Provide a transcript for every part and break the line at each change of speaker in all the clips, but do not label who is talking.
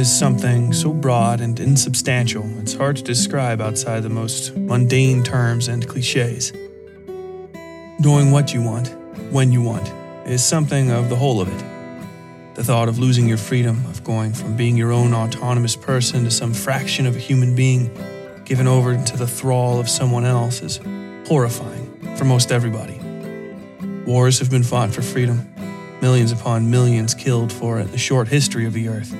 is something so broad and insubstantial, it's hard to describe outside the most mundane terms and cliches. Doing what you want, when you want, is something of the whole of it. The thought of losing your freedom, of going from being your own autonomous person to some fraction of a human being given over to the thrall of someone else, is horrifying for most everybody. Wars have been fought for freedom, millions upon millions killed for it the short history of the earth.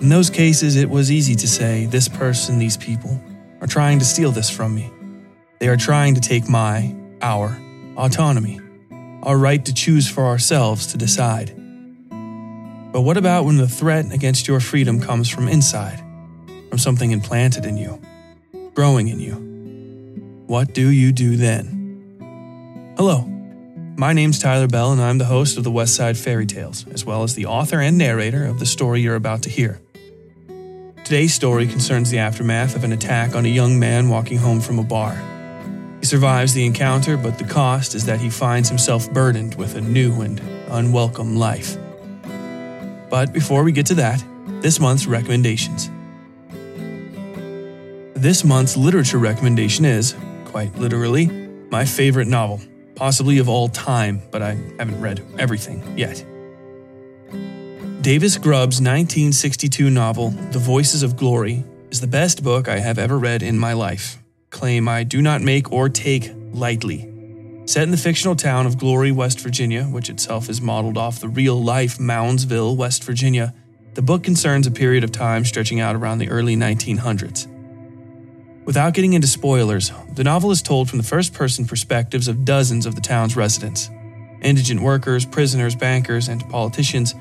In those cases, it was easy to say, this person, these people, are trying to steal this from me. They are trying to take my, our, autonomy, our right to choose for ourselves to decide. But what about when the threat against your freedom comes from inside, from something implanted in you, growing in you? What do you do then? Hello, my name's Tyler Bell, and I'm the host of the Westside Fairytales, as well as the author and narrator of the story you're about to hear. Today's story concerns the aftermath of an attack on a young man walking home from a bar. He survives the encounter, but the cost is that he finds himself burdened with a new and unwelcome life. But before we get to that, this month's recommendations. This month's literature recommendation is, quite literally, my favorite novel, possibly of all time, but I haven't read everything yet. Davis Grubb's 1962 novel, The Voices of Glory, is the best book I have ever read in my life. Claim I do not make or take lightly. Set in the fictional town of Glory, West Virginia, which itself is modeled off the real life Moundsville, West Virginia, the book concerns a period of time stretching out around the early 1900s. Without getting into spoilers, the novel is told from the first person perspectives of dozens of the town's residents indigent workers, prisoners, bankers, and politicians.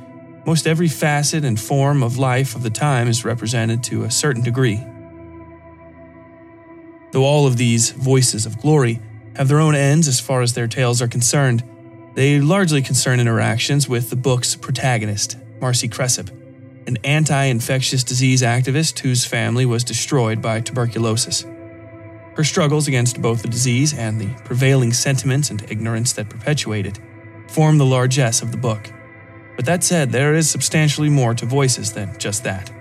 Most every facet and form of life of the time is represented to a certain degree. Though all of these voices of glory have their own ends as far as their tales are concerned, they largely concern interactions with the book's protagonist, Marcy Cressup, an anti infectious disease activist whose family was destroyed by tuberculosis. Her struggles against both the disease and the prevailing sentiments and ignorance that perpetuate it form the largesse of the book. But that said, there is substantially more to Voices than just that.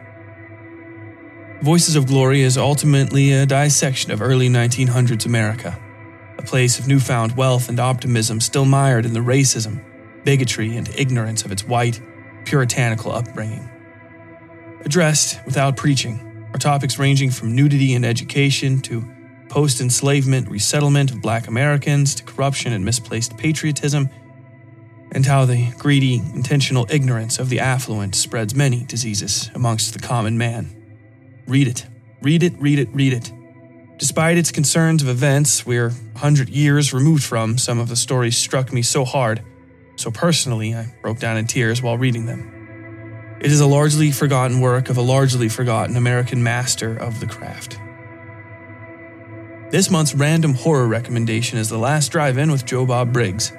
Voices of Glory is ultimately a dissection of early 1900s America, a place of newfound wealth and optimism still mired in the racism, bigotry, and ignorance of its white, puritanical upbringing. Addressed without preaching are topics ranging from nudity and education to post enslavement resettlement of black Americans to corruption and misplaced patriotism, and how the greedy, intentional ignorance of the affluent spreads many diseases amongst the common man. Read it, read it, read it, read it. Despite its concerns of events we're 100 years removed from, some of the stories struck me so hard, so personally, I broke down in tears while reading them. It is a largely forgotten work of a largely forgotten American master of the craft. This month's random horror recommendation is The Last Drive In with Joe Bob Briggs.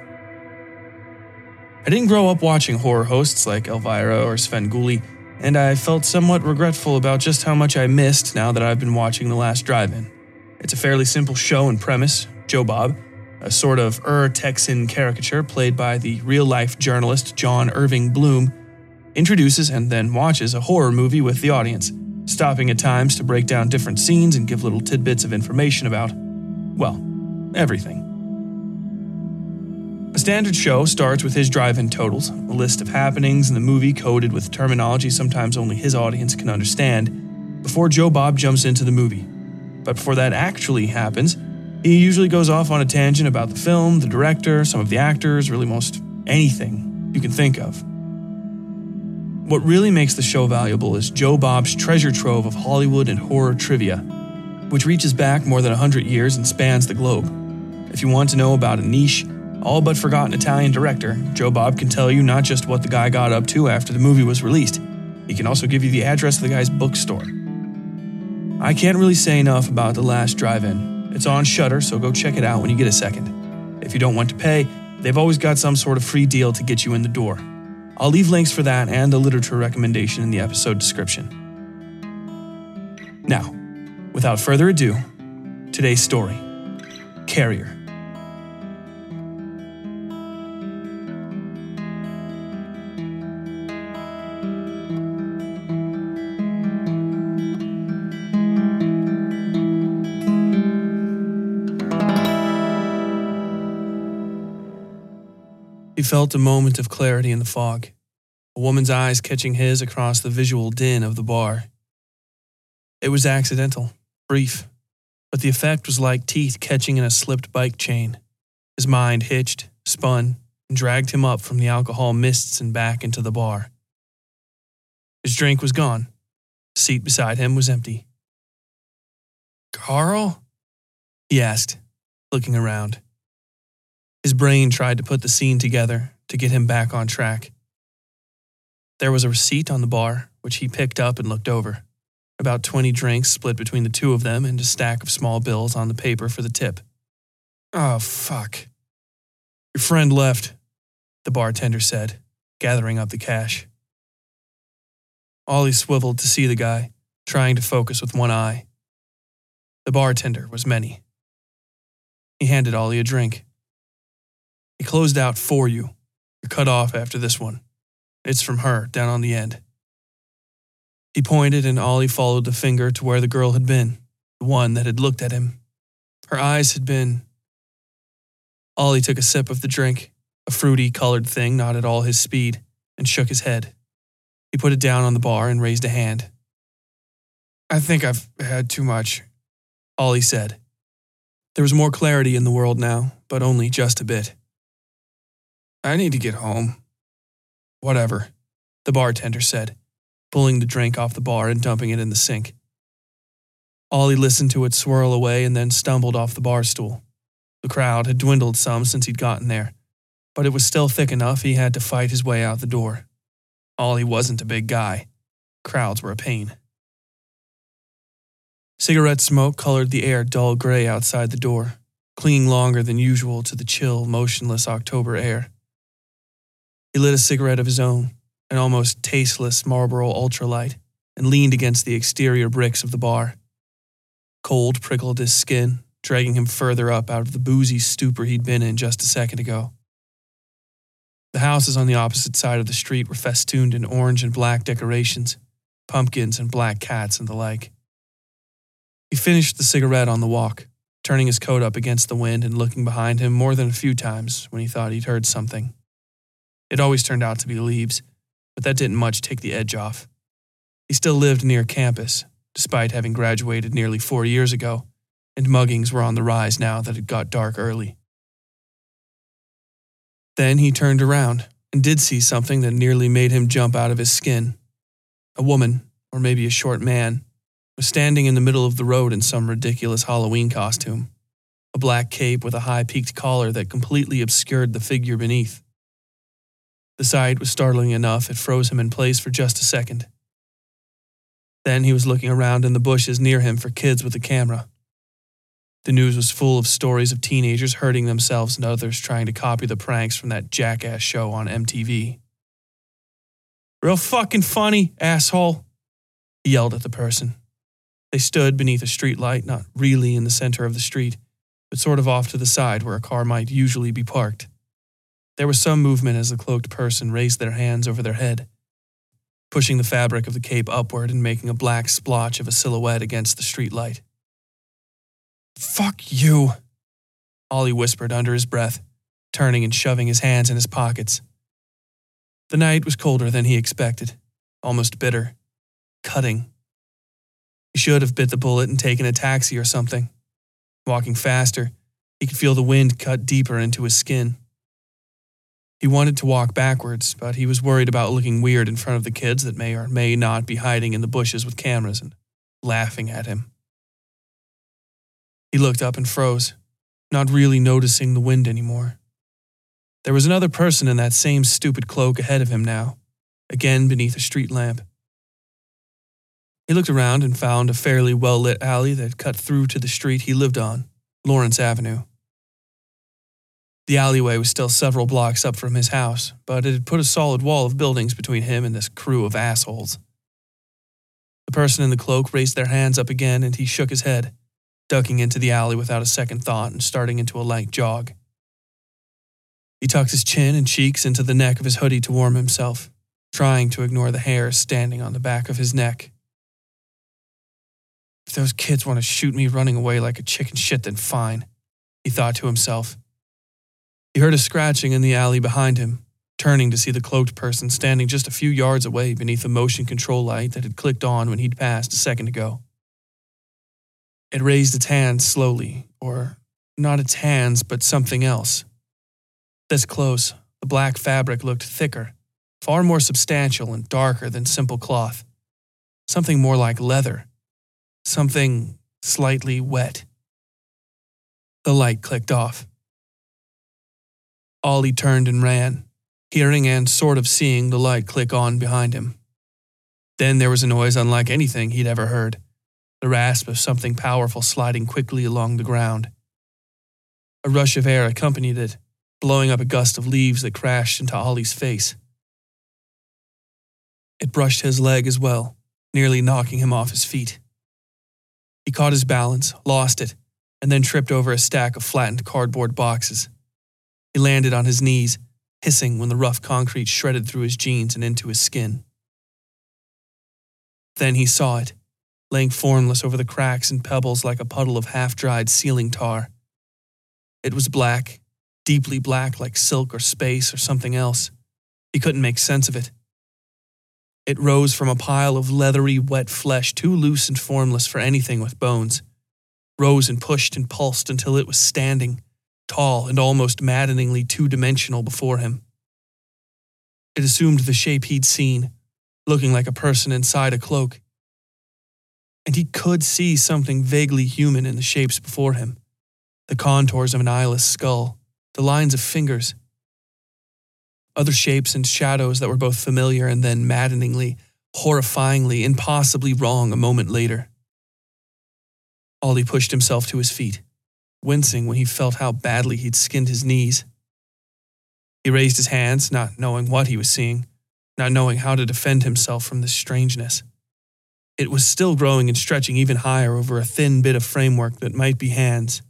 I didn't grow up watching horror hosts like Elvira or Svengoolie, and I felt somewhat regretful about just how much I missed now that I've been watching The Last Drive In. It's a fairly simple show and premise. Joe Bob, a sort of Ur Texan caricature played by the real life journalist John Irving Bloom, introduces and then watches a horror movie with the audience, stopping at times to break down different scenes and give little tidbits of information about, well, everything. A standard show starts with his drive in totals, a list of happenings in the movie coded with terminology sometimes only his audience can understand, before Joe Bob jumps into the movie. But before that actually happens, he usually goes off on a tangent about the film, the director, some of the actors, really most anything you can think of. What really makes the show valuable is Joe Bob's treasure trove of Hollywood and horror trivia, which reaches back more than 100 years and spans the globe. If you want to know about a niche, all but forgotten Italian director, Joe Bob can tell you not just what the guy got up to after the movie was released, he can also give you the address of the guy's bookstore. I can't really say enough about The Last Drive In. It's on Shudder, so go check it out when you get a second. If you don't want to pay, they've always got some sort of free deal to get you in the door. I'll leave links for that and the literature recommendation in the episode description. Now, without further ado, today's story Carrier. Felt a moment of clarity in the fog, a woman's eyes catching his across the visual din of the bar. It was accidental, brief, but the effect was like teeth catching in a slipped bike chain. His mind hitched, spun, and dragged him up from the alcohol mists and back into the bar. His drink was gone. The seat beside him was empty. Carl? He asked, looking around. His brain tried to put the scene together to get him back on track. There was a receipt on the bar, which he picked up and looked over. About 20 drinks split between the two of them and a stack of small bills on the paper for the tip. Oh, fuck. Your friend left, the bartender said, gathering up the cash. Ollie swiveled to see the guy, trying to focus with one eye. The bartender was many. He handed Ollie a drink. He closed out for you. You're cut off after this one. It's from her, down on the end. He pointed, and Ollie followed the finger to where the girl had been, the one that had looked at him. Her eyes had been. Ollie took a sip of the drink, a fruity colored thing not at all his speed, and shook his head. He put it down on the bar and raised a hand. I think I've had too much, Ollie said. There was more clarity in the world now, but only just a bit. I need to get home. Whatever, the bartender said, pulling the drink off the bar and dumping it in the sink. Ollie listened to it swirl away and then stumbled off the bar stool. The crowd had dwindled some since he'd gotten there, but it was still thick enough he had to fight his way out the door. Ollie wasn't a big guy. Crowds were a pain. Cigarette smoke colored the air dull gray outside the door, clinging longer than usual to the chill, motionless October air. He lit a cigarette of his own, an almost tasteless Marlboro Ultralight, and leaned against the exterior bricks of the bar. Cold prickled his skin, dragging him further up out of the boozy stupor he'd been in just a second ago. The houses on the opposite side of the street were festooned in orange and black decorations, pumpkins and black cats and the like. He finished the cigarette on the walk, turning his coat up against the wind and looking behind him more than a few times when he thought he'd heard something. It always turned out to be leaves, but that didn't much take the edge off. He still lived near campus, despite having graduated nearly four years ago, and muggings were on the rise now that it got dark early. Then he turned around and did see something that nearly made him jump out of his skin. A woman, or maybe a short man, was standing in the middle of the road in some ridiculous Halloween costume, a black cape with a high peaked collar that completely obscured the figure beneath. The sight was startling enough, it froze him in place for just a second. Then he was looking around in the bushes near him for kids with a camera. The news was full of stories of teenagers hurting themselves and others trying to copy the pranks from that jackass show on MTV. Real fucking funny, asshole, he yelled at the person. They stood beneath a streetlight, not really in the center of the street, but sort of off to the side where a car might usually be parked. There was some movement as the cloaked person raised their hands over their head, pushing the fabric of the cape upward and making a black splotch of a silhouette against the streetlight. Fuck you, Ollie whispered under his breath, turning and shoving his hands in his pockets. The night was colder than he expected, almost bitter, cutting. He should have bit the bullet and taken a taxi or something. Walking faster, he could feel the wind cut deeper into his skin. He wanted to walk backwards, but he was worried about looking weird in front of the kids that may or may not be hiding in the bushes with cameras and laughing at him. He looked up and froze, not really noticing the wind anymore. There was another person in that same stupid cloak ahead of him now, again beneath a street lamp. He looked around and found a fairly well lit alley that cut through to the street he lived on, Lawrence Avenue. The alleyway was still several blocks up from his house, but it had put a solid wall of buildings between him and this crew of assholes. The person in the cloak raised their hands up again and he shook his head, ducking into the alley without a second thought and starting into a light jog. He tucked his chin and cheeks into the neck of his hoodie to warm himself, trying to ignore the hair standing on the back of his neck. If those kids want to shoot me running away like a chicken shit, then fine, he thought to himself. He heard a scratching in the alley behind him, turning to see the cloaked person standing just a few yards away beneath the motion control light that had clicked on when he'd passed a second ago. It raised its hands slowly, or not its hands, but something else. This close, the black fabric looked thicker, far more substantial and darker than simple cloth. Something more like leather, something slightly wet. The light clicked off. Ollie turned and ran, hearing and sort of seeing the light click on behind him. Then there was a noise unlike anything he'd ever heard the rasp of something powerful sliding quickly along the ground. A rush of air accompanied it, blowing up a gust of leaves that crashed into Ollie's face. It brushed his leg as well, nearly knocking him off his feet. He caught his balance, lost it, and then tripped over a stack of flattened cardboard boxes. He landed on his knees, hissing when the rough concrete shredded through his jeans and into his skin. Then he saw it, laying formless over the cracks and pebbles like a puddle of half dried ceiling tar. It was black, deeply black like silk or space or something else. He couldn't make sense of it. It rose from a pile of leathery, wet flesh too loose and formless for anything with bones. Rose and pushed and pulsed until it was standing, tall and almost maddeningly two dimensional before him. It assumed the shape he'd seen, looking like a person inside a cloak. And he could see something vaguely human in the shapes before him the contours of an eyeless skull, the lines of fingers, other shapes and shadows that were both familiar and then maddeningly, horrifyingly, impossibly wrong a moment later. Ollie pushed himself to his feet, wincing when he felt how badly he'd skinned his knees. He raised his hands, not knowing what he was seeing, not knowing how to defend himself from this strangeness. It was still growing and stretching even higher over a thin bit of framework that might be hands.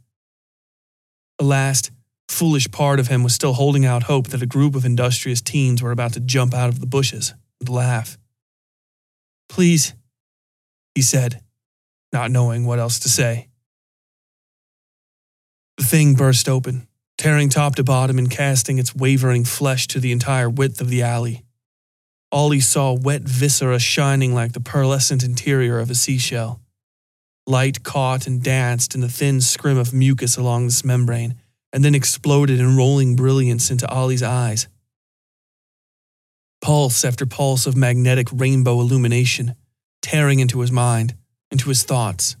The last, foolish part of him was still holding out hope that a group of industrious teens were about to jump out of the bushes and laugh. Please, he said, not knowing what else to say. The thing burst open, tearing top to bottom and casting its wavering flesh to the entire width of the alley. Ollie saw wet viscera shining like the pearlescent interior of a seashell. Light caught and danced in the thin scrim of mucus along this membrane and then exploded in rolling brilliance into Ollie's eyes. Pulse after pulse of magnetic rainbow illumination, tearing into his mind, into his thoughts.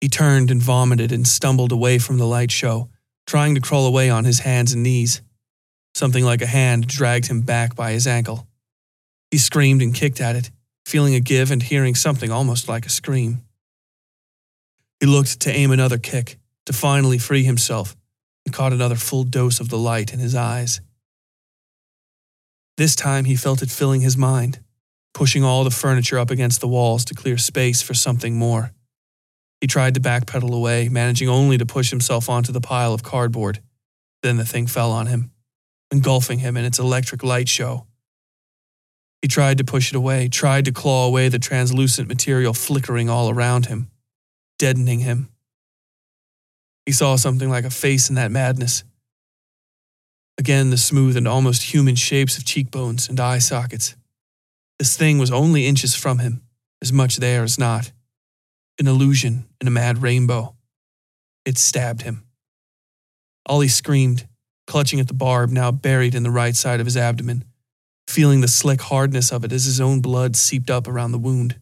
He turned and vomited and stumbled away from the light show, trying to crawl away on his hands and knees. Something like a hand dragged him back by his ankle. He screamed and kicked at it, feeling a give and hearing something almost like a scream. He looked to aim another kick, to finally free himself, and caught another full dose of the light in his eyes. This time he felt it filling his mind, pushing all the furniture up against the walls to clear space for something more. He tried to backpedal away, managing only to push himself onto the pile of cardboard. Then the thing fell on him, engulfing him in its electric light show. He tried to push it away, tried to claw away the translucent material flickering all around him, deadening him. He saw something like a face in that madness. Again, the smooth and almost human shapes of cheekbones and eye sockets. This thing was only inches from him, as much there as not. An illusion in a mad rainbow. It stabbed him. Ollie screamed, clutching at the barb now buried in the right side of his abdomen, feeling the slick hardness of it as his own blood seeped up around the wound.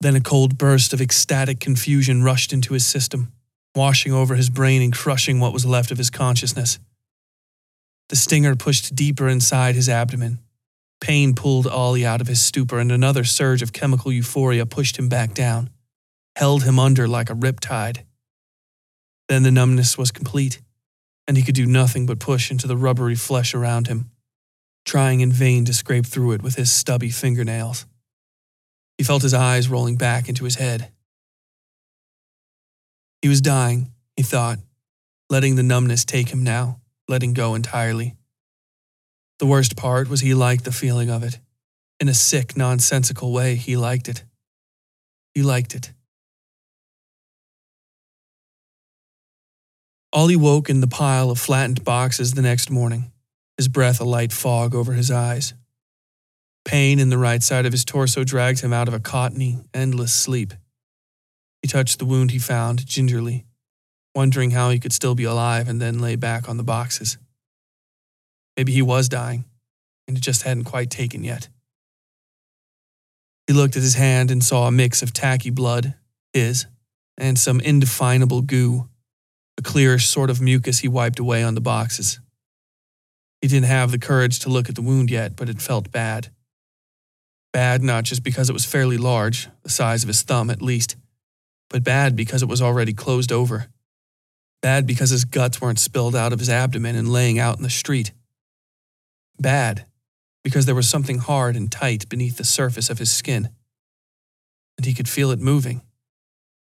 Then a cold burst of ecstatic confusion rushed into his system, washing over his brain and crushing what was left of his consciousness. The stinger pushed deeper inside his abdomen. Pain pulled Ollie out of his stupor, and another surge of chemical euphoria pushed him back down, held him under like a riptide. Then the numbness was complete, and he could do nothing but push into the rubbery flesh around him, trying in vain to scrape through it with his stubby fingernails. He felt his eyes rolling back into his head. He was dying, he thought, letting the numbness take him now letting go entirely. The worst part was he liked the feeling of it. In a sick, nonsensical way, he liked it. He liked it. Ollie woke in the pile of flattened boxes the next morning, his breath a light fog over his eyes. Pain in the right side of his torso dragged him out of a cottony, endless sleep. He touched the wound he found gingerly, wondering how he could still be alive and then lay back on the boxes. Maybe he was dying, and it just hadn't quite taken yet. He looked at his hand and saw a mix of tacky blood, his, and some indefinable goo, a clearish sort of mucus he wiped away on the boxes. He didn't have the courage to look at the wound yet, but it felt bad. Bad not just because it was fairly large, the size of his thumb at least, but bad because it was already closed over. Bad because his guts weren't spilled out of his abdomen and laying out in the street. Bad because there was something hard and tight beneath the surface of his skin. And he could feel it moving,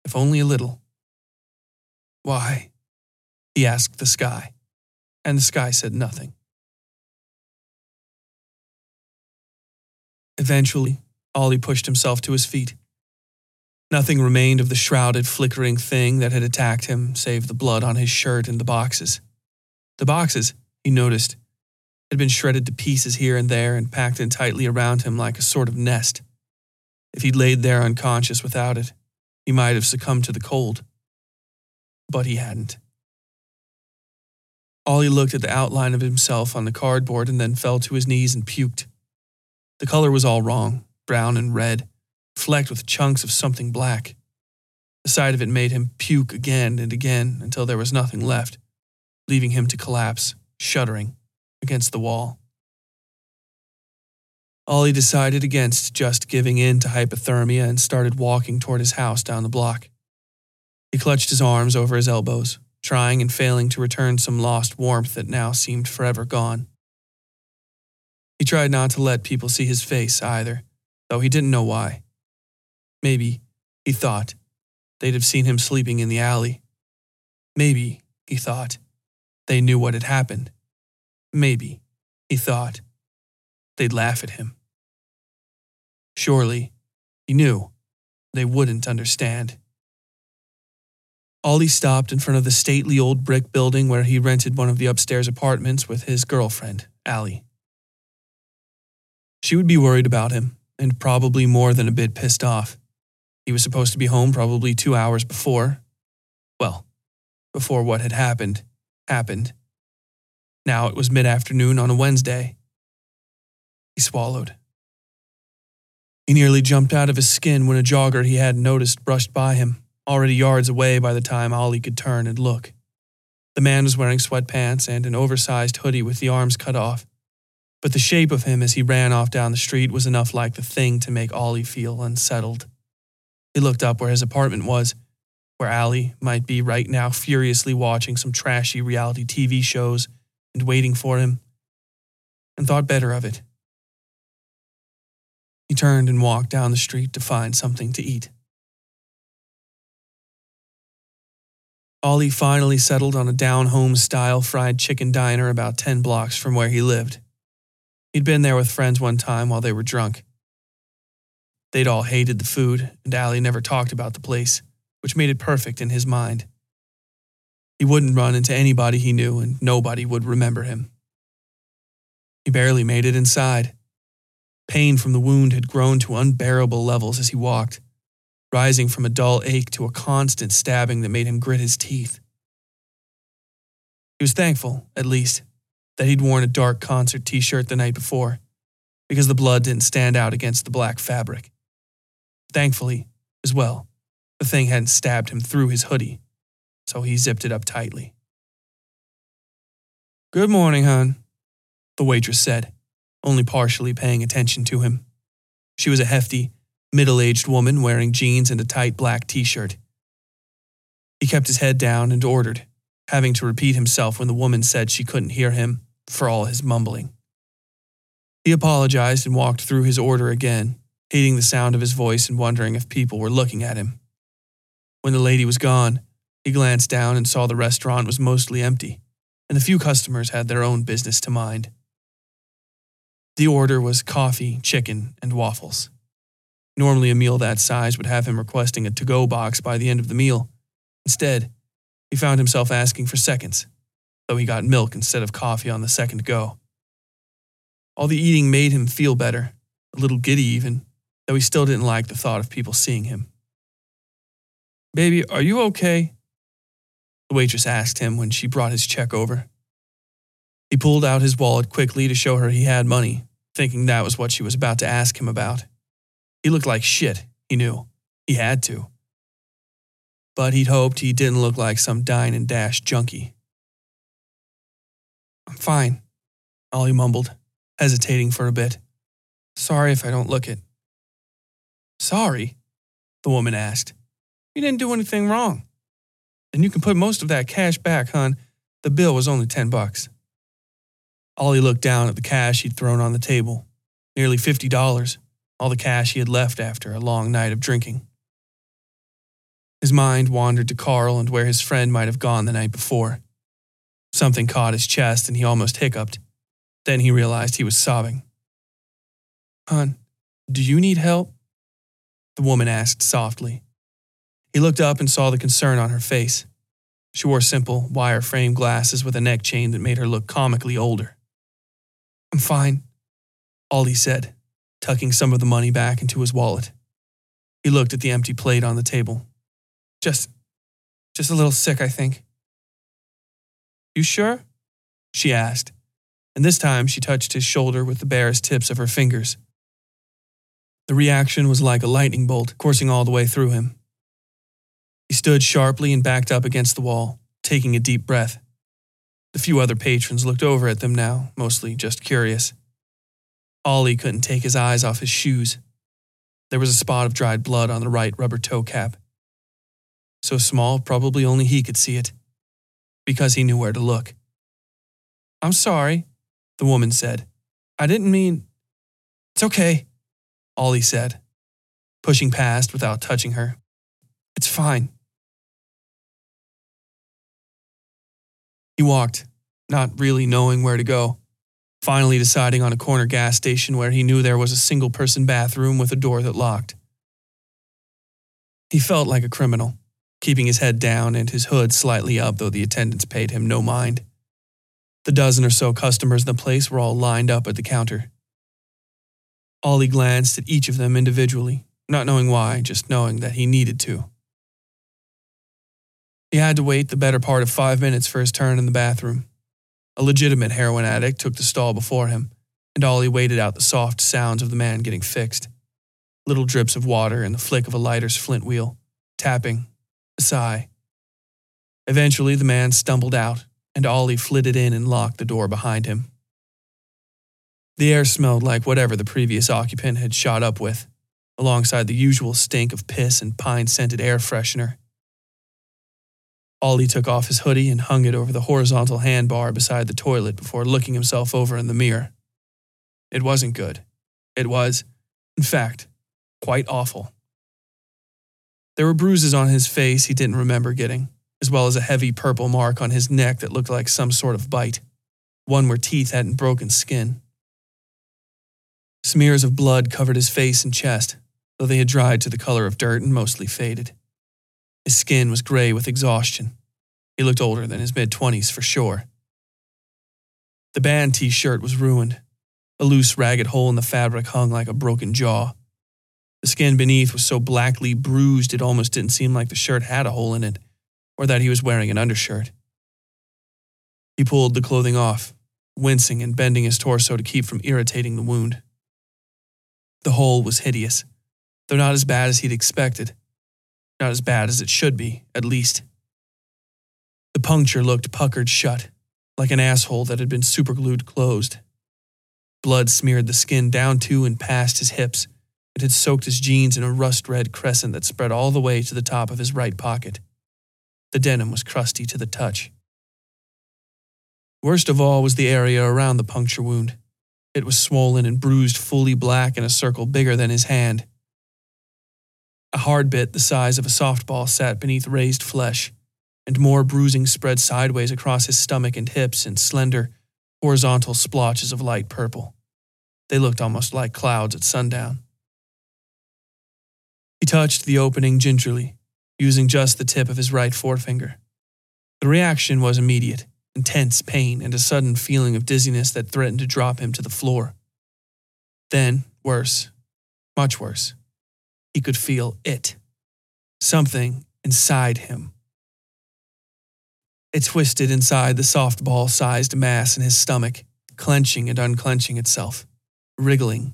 if only a little. Why? He asked the sky, and the sky said nothing. Eventually, Ollie pushed himself to his feet. Nothing remained of the shrouded, flickering thing that had attacked him save the blood on his shirt and the boxes. The boxes, he noticed, had been shredded to pieces here and there and packed in tightly around him like a sort of nest. If he'd laid there unconscious without it, he might have succumbed to the cold. But he hadn't. Ollie looked at the outline of himself on the cardboard and then fell to his knees and puked. The color was all wrong brown and red flecked with chunks of something black. The sight of it made him puke again and again until there was nothing left, leaving him to collapse, shuddering, against the wall. Ollie decided against just giving in to hypothermia and started walking toward his house down the block. He clutched his arms over his elbows, trying and failing to return some lost warmth that now seemed forever gone. He tried not to let people see his face either, though he didn't know why. Maybe, he thought, they'd have seen him sleeping in the alley. Maybe, he thought, they knew what had happened. Maybe, he thought, they'd laugh at him. Surely, he knew, they wouldn't understand. Ollie stopped in front of the stately old brick building where he rented one of the upstairs apartments with his girlfriend, Allie. She would be worried about him, and probably more than a bit pissed off. He was supposed to be home probably two hours before. Well, before what had happened, happened. Now it was mid afternoon on a Wednesday. He swallowed. He nearly jumped out of his skin when a jogger he hadn't noticed brushed by him, already yards away by the time Ollie could turn and look. The man was wearing sweatpants and an oversized hoodie with the arms cut off. But the shape of him as he ran off down the street was enough like the thing to make Ollie feel unsettled. He looked up where his apartment was, where Allie might be right now furiously watching some trashy reality TV shows and waiting for him, and thought better of it. He turned and walked down the street to find something to eat. Ollie finally settled on a down home style fried chicken diner about 10 blocks from where he lived. He'd been there with friends one time while they were drunk. They'd all hated the food, and Allie never talked about the place, which made it perfect in his mind. He wouldn't run into anybody he knew, and nobody would remember him. He barely made it inside. Pain from the wound had grown to unbearable levels as he walked, rising from a dull ache to a constant stabbing that made him grit his teeth. He was thankful, at least, that he'd worn a dark concert t shirt the night before, because the blood didn't stand out against the black fabric. Thankfully, as well, the thing hadn't stabbed him through his hoodie, so he zipped it up tightly. Good morning, hon, the waitress said, only partially paying attention to him. She was a hefty, middle aged woman wearing jeans and a tight black t shirt. He kept his head down and ordered, having to repeat himself when the woman said she couldn't hear him for all his mumbling. He apologized and walked through his order again, hating the sound of his voice and wondering if people were looking at him. When the lady was gone, he glanced down and saw the restaurant was mostly empty, and the few customers had their own business to mind. The order was coffee, chicken, and waffles. Normally, a meal that size would have him requesting a to go box by the end of the meal. Instead, he found himself asking for seconds, though he got milk instead of coffee on the second go. All the eating made him feel better, a little giddy even, though he still didn't like the thought of people seeing him. Baby, are you okay? The waitress asked him when she brought his check over. He pulled out his wallet quickly to show her he had money, thinking that was what she was about to ask him about. He looked like shit, he knew. He had to. But he'd hoped he didn't look like some dine and dash junkie. I'm fine, Ollie mumbled, hesitating for a bit. Sorry if I don't look it. Sorry? The woman asked. You didn't do anything wrong. And you can put most of that cash back, hon. The bill was only 10 bucks. Ollie looked down at the cash he'd thrown on the table. Nearly $50, all the cash he had left after a long night of drinking. His mind wandered to Carl and where his friend might have gone the night before. Something caught his chest and he almost hiccuped. Then he realized he was sobbing. Hon, do you need help? The woman asked softly. He looked up and saw the concern on her face. She wore simple, wire frame glasses with a neck chain that made her look comically older. I'm fine, Ollie said, tucking some of the money back into his wallet. He looked at the empty plate on the table. Just, just a little sick, I think. You sure? She asked, and this time she touched his shoulder with the barest tips of her fingers. The reaction was like a lightning bolt coursing all the way through him. He stood sharply and backed up against the wall, taking a deep breath. The few other patrons looked over at them now, mostly just curious. Ollie couldn't take his eyes off his shoes. There was a spot of dried blood on the right rubber toe cap. So small, probably only he could see it, because he knew where to look. I'm sorry, the woman said. I didn't mean. It's okay, Ollie said, pushing past without touching her. It's fine. He walked, not really knowing where to go, finally deciding on a corner gas station where he knew there was a single person bathroom with a door that locked. He felt like a criminal, keeping his head down and his hood slightly up, though the attendants paid him no mind. The dozen or so customers in the place were all lined up at the counter. Ollie glanced at each of them individually, not knowing why, just knowing that he needed to. He had to wait the better part of five minutes for his turn in the bathroom. A legitimate heroin addict took the stall before him, and Ollie waited out the soft sounds of the man getting fixed. Little drips of water and the flick of a lighter's flint wheel, tapping, a sigh. Eventually, the man stumbled out, and Ollie flitted in and locked the door behind him. The air smelled like whatever the previous occupant had shot up with, alongside the usual stink of piss and pine scented air freshener. Ollie took off his hoodie and hung it over the horizontal handbar beside the toilet before looking himself over in the mirror. It wasn't good. It was, in fact, quite awful. There were bruises on his face he didn't remember getting, as well as a heavy purple mark on his neck that looked like some sort of bite, one where teeth hadn't broken skin. Smears of blood covered his face and chest, though they had dried to the color of dirt and mostly faded. His skin was gray with exhaustion. He looked older than his mid 20s for sure. The band t shirt was ruined. A loose, ragged hole in the fabric hung like a broken jaw. The skin beneath was so blackly bruised it almost didn't seem like the shirt had a hole in it, or that he was wearing an undershirt. He pulled the clothing off, wincing and bending his torso to keep from irritating the wound. The hole was hideous, though not as bad as he'd expected. Not as bad as it should be, at least. The puncture looked puckered shut, like an asshole that had been superglued closed. Blood smeared the skin down to and past his hips. It had soaked his jeans in a rust red crescent that spread all the way to the top of his right pocket. The denim was crusty to the touch. Worst of all was the area around the puncture wound. It was swollen and bruised fully black in a circle bigger than his hand. A hard bit the size of a softball sat beneath raised flesh, and more bruising spread sideways across his stomach and hips in slender, horizontal splotches of light purple. They looked almost like clouds at sundown. He touched the opening gingerly, using just the tip of his right forefinger. The reaction was immediate intense pain and a sudden feeling of dizziness that threatened to drop him to the floor. Then, worse, much worse, he could feel it. Something inside him. It twisted inside the softball sized mass in his stomach, clenching and unclenching itself, wriggling.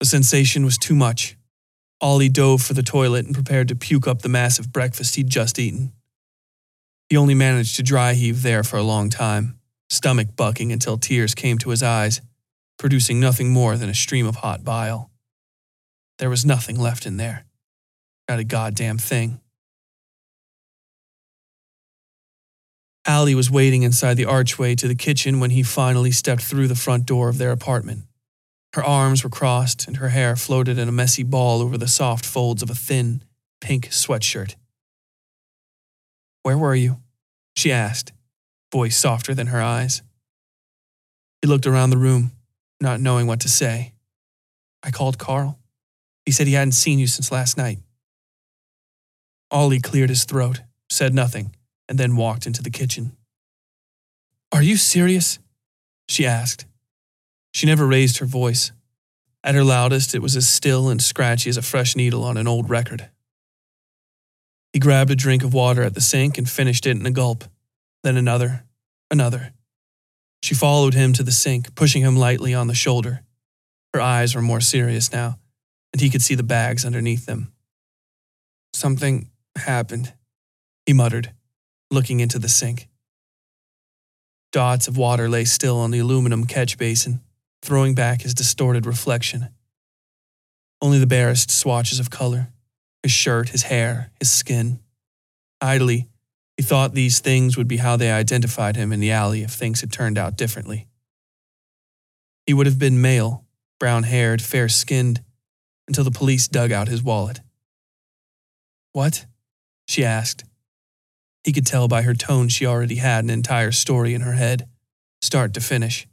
The sensation was too much. Ollie dove for the toilet and prepared to puke up the massive breakfast he'd just eaten. He only managed to dry heave there for a long time, stomach bucking until tears came to his eyes, producing nothing more than a stream of hot bile. There was nothing left in there. Not a goddamn thing. Allie was waiting inside the archway to the kitchen when he finally stepped through the front door of their apartment. Her arms were crossed and her hair floated in a messy ball over the soft folds of a thin, pink sweatshirt. Where were you? She asked, voice softer than her eyes. He looked around the room, not knowing what to say. I called Carl. He said he hadn't seen you since last night. Ollie cleared his throat, said nothing, and then walked into the kitchen. Are you serious? She asked. She never raised her voice. At her loudest, it was as still and scratchy as a fresh needle on an old record. He grabbed a drink of water at the sink and finished it in a gulp, then another, another. She followed him to the sink, pushing him lightly on the shoulder. Her eyes were more serious now, and he could see the bags underneath them. Something happened, he muttered, looking into the sink. Dots of water lay still on the aluminum catch basin, throwing back his distorted reflection. Only the barest swatches of color his shirt, his hair, his skin. Idly, he thought these things would be how they identified him in the alley if things had turned out differently. He would have been male, brown haired, fair skinned, until the police dug out his wallet. What? she asked. He could tell by her tone she already had an entire story in her head, start to finish.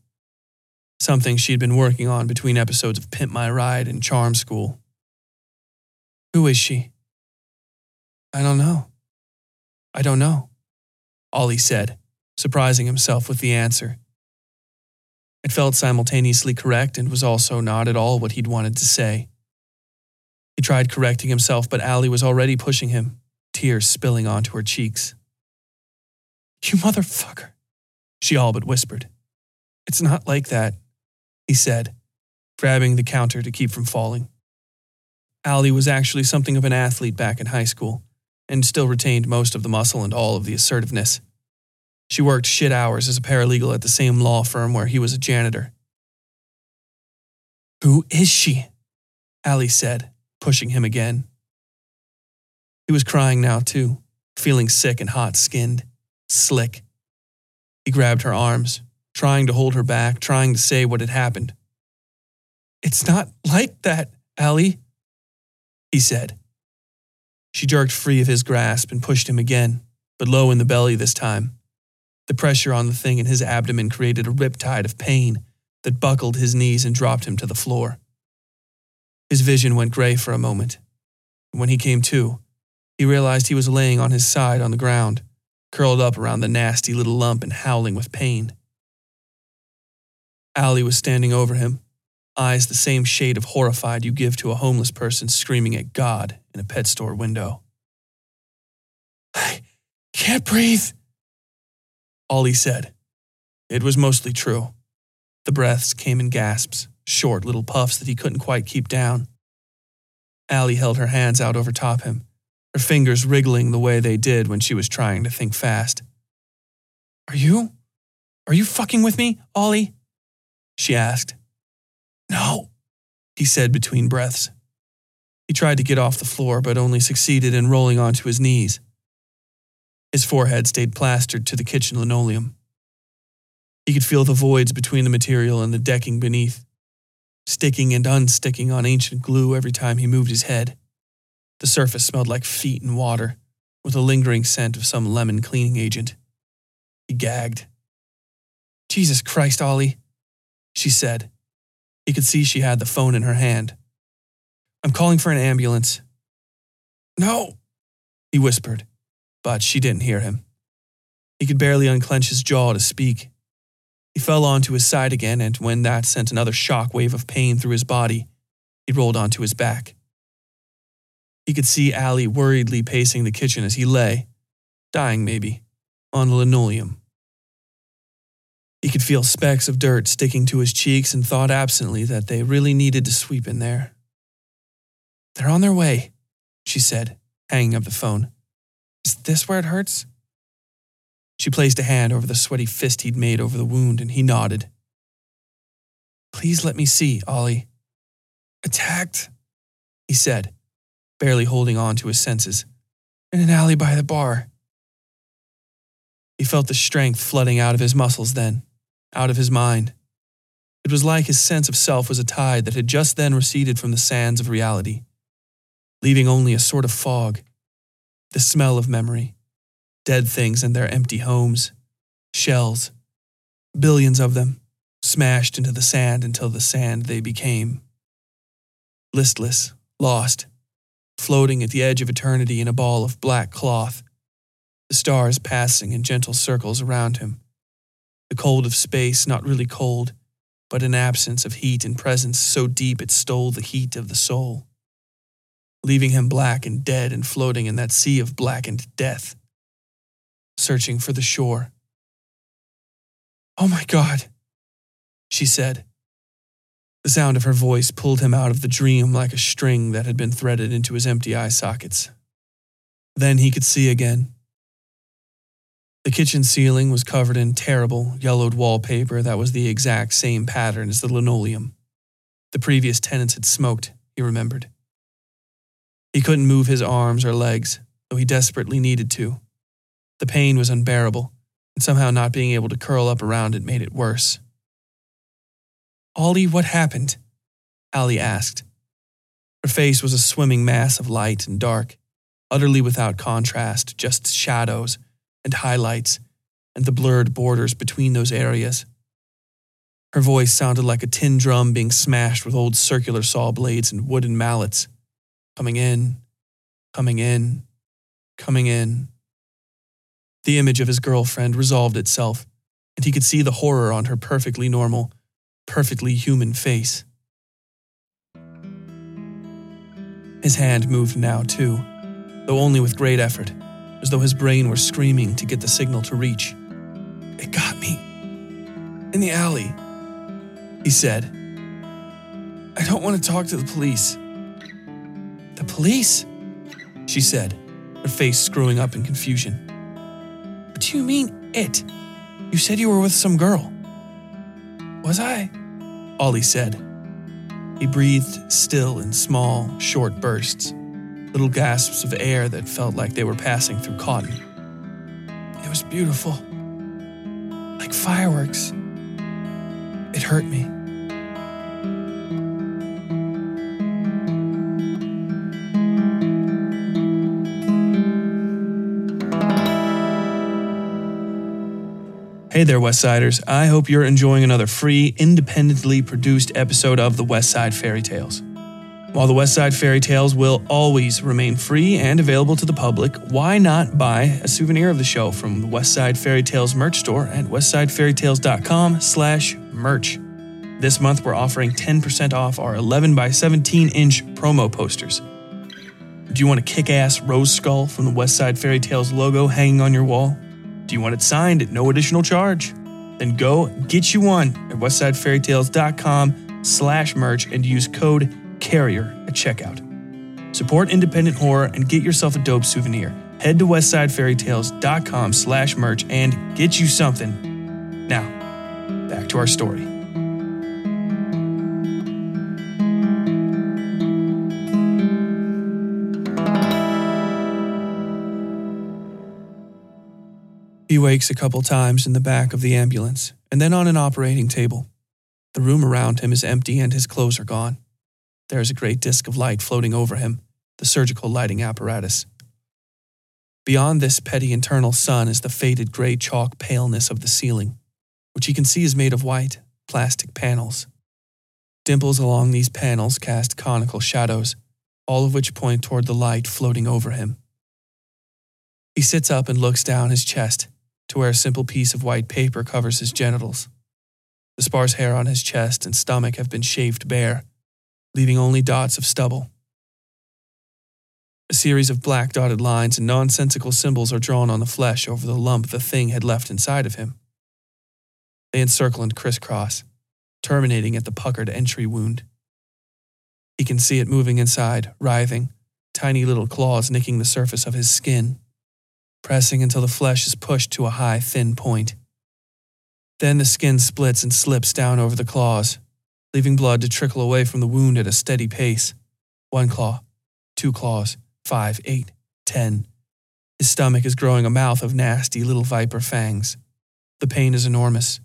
Something she'd been working on between episodes of Pimp My Ride and Charm School. Who is she? I don't know. I don't know, Ollie said, surprising himself with the answer. It felt simultaneously correct and was also not at all what he'd wanted to say. He tried correcting himself, but Allie was already pushing him, tears spilling onto her cheeks. You motherfucker, she all but whispered. It's not like that, he said, grabbing the counter to keep from falling. Allie was actually something of an athlete back in high school, and still retained most of the muscle and all of the assertiveness. She worked shit hours as a paralegal at the same law firm where he was a janitor. Who is she? Allie said, pushing him again. He was crying now, too, feeling sick and hot skinned, slick. He grabbed her arms, trying to hold her back, trying to say what had happened. It's not like that, Allie, he said. She jerked free of his grasp and pushed him again, but low in the belly this time. The pressure on the thing in his abdomen created a riptide of pain that buckled his knees and dropped him to the floor. His vision went gray for a moment. When he came to, he realized he was laying on his side on the ground, curled up around the nasty little lump and howling with pain. Allie was standing over him, eyes the same shade of horrified you give to a homeless person screaming at God in a pet store window. I can't breathe, Ollie said. It was mostly true. The breaths came in gasps, short little puffs that he couldn't quite keep down. Allie held her hands out over top him, her fingers wriggling the way they did when she was trying to think fast. Are you? Are you fucking with me, Ollie? She asked. No, he said between breaths. He tried to get off the floor, but only succeeded in rolling onto his knees. His forehead stayed plastered to the kitchen linoleum. He could feel the voids between the material and the decking beneath, sticking and unsticking on ancient glue every time he moved his head. The surface smelled like feet and water, with a lingering scent of some lemon cleaning agent. He gagged. Jesus Christ, Ollie, she said. He could see she had the phone in her hand. I'm calling for an ambulance. No, he whispered, but she didn't hear him. He could barely unclench his jaw to speak. He fell onto his side again, and when that sent another shock wave of pain through his body, he rolled onto his back. He could see Allie worriedly pacing the kitchen as he lay, dying maybe, on the linoleum. He could feel specks of dirt sticking to his cheeks and thought absently that they really needed to sweep in there. They're on their way, she said, hanging up the phone. Is this where it hurts? She placed a hand over the sweaty fist he'd made over the wound, and he nodded. Please let me see, Ollie. Attacked, he said, barely holding on to his senses. In an alley by the bar. He felt the strength flooding out of his muscles then, out of his mind. It was like his sense of self was a tide that had just then receded from the sands of reality, leaving only a sort of fog, the smell of memory, dead things in their empty homes, shells, billions of them, smashed into the sand until the sand they became. Listless, lost, floating at the edge of eternity in a ball of black cloth, the stars passing in gentle circles around him. The cold of space, not really cold, but an absence of heat and presence so deep it stole the heat of the soul, leaving him black and dead and floating in that sea of blackened death, searching for the shore. Oh my God, she said. The sound of her voice pulled him out of the dream like a string that had been threaded into his empty eye sockets. Then he could see again. The kitchen ceiling was covered in terrible, yellowed wallpaper that was the exact same pattern as the linoleum. The previous tenants had smoked, he remembered. He couldn't move his arms or legs, though he desperately needed to. The pain was unbearable, and somehow not being able to curl up around it made it worse. Ollie, what happened? Allie asked. Her face was a swimming mass of light and dark, utterly without contrast, just shadows and highlights and the blurred borders between those areas. Her voice sounded like a tin drum being smashed with old circular saw blades and wooden mallets. Coming in, coming in, coming in. The image of his girlfriend resolved itself, and he could see the horror on her perfectly normal, perfectly human face. His hand moved now, too, though only with great effort, as though his brain were screaming to get the signal to reach. It got me. In the alley, he said. I don't want to talk to the police. The police? She said, her face screwing up in confusion. Do you mean, it? You said you were with some girl. Was I? Ollie said. He breathed still in small, short bursts, little gasps of air that felt like they were passing through cotton. It was beautiful. Like fireworks. It hurt me. Hey there, Westsiders. I hope you're enjoying another free, independently produced episode of the Westside Fairytales. While the Westside Fairytales will always remain free and available to the public, why not buy a souvenir of the show from the Westside Fairytales merch store at westsidefairytales.com slash merch. This month, we're offering 10% off our 11 by 17 inch promo posters. Do you want a kick ass rose skull from the Westside Fairytales logo hanging on your wall? Do you want it signed at no additional charge? Then go get you one at westsidefairytales.com slash merch and use code CARRIER at checkout. Support independent horror and get yourself a dope souvenir. Head to westsidefairytales.com slash merch and get you something. Now, back to our story. He wakes a couple times in the back of the ambulance and then on an operating table. The room around him is empty and his clothes are gone. There is a great disk of light floating over him, the surgical lighting apparatus. Beyond this petty internal sun is the faded gray chalk paleness of the ceiling, which he can see is made of white, plastic panels. Dimples along these panels cast conical shadows, all of which point toward the light floating over him. He sits up and looks down his chest to where a simple piece of white paper covers his genitals. The sparse hair on his chest and stomach have been shaved bare, leaving only dots of stubble. A series of black dotted lines and nonsensical symbols are drawn on the flesh over the lump the thing had left inside of him. They encircle and crisscross, terminating at the puckered entry wound. He can see it moving inside, writhing, tiny little claws nicking the surface of his skin pressing until the flesh is pushed to a high, thin point. Then the skin splits and slips down over the claws, leaving blood to trickle away from the wound at a steady pace. One claw, two claws, five, eight, ten. His stomach is growing a mouth of nasty little viper fangs. The pain is enormous.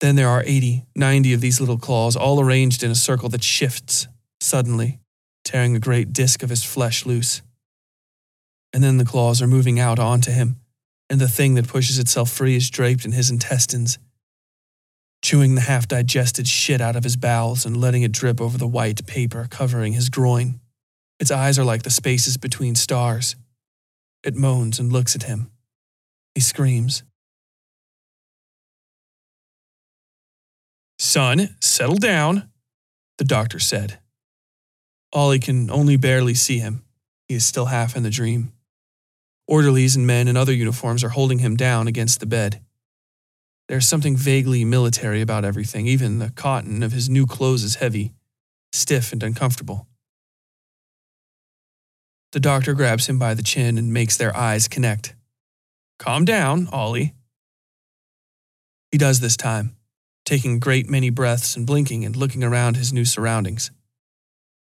Then there are 80, 90 of these little claws, all arranged in a circle that shifts, suddenly, tearing a great disk of his flesh loose and then the claws are moving out onto him, and the thing that pushes itself free is draped in his intestines, chewing the half digested shit out of his bowels and letting it drip over the white paper covering his groin. Its eyes are like the spaces between stars. It moans and looks at him. He screams. Son, settle down, the doctor said. Ollie can only barely see him. He is still half in the dream. Orderlies and men in other uniforms are holding him down against the bed. There's something vaguely military about everything, even the cotton of his new clothes is heavy, stiff, and uncomfortable. The doctor grabs him by the chin and makes their eyes connect. Calm down, Ollie. He does this time, taking great many breaths and blinking and looking around his new surroundings.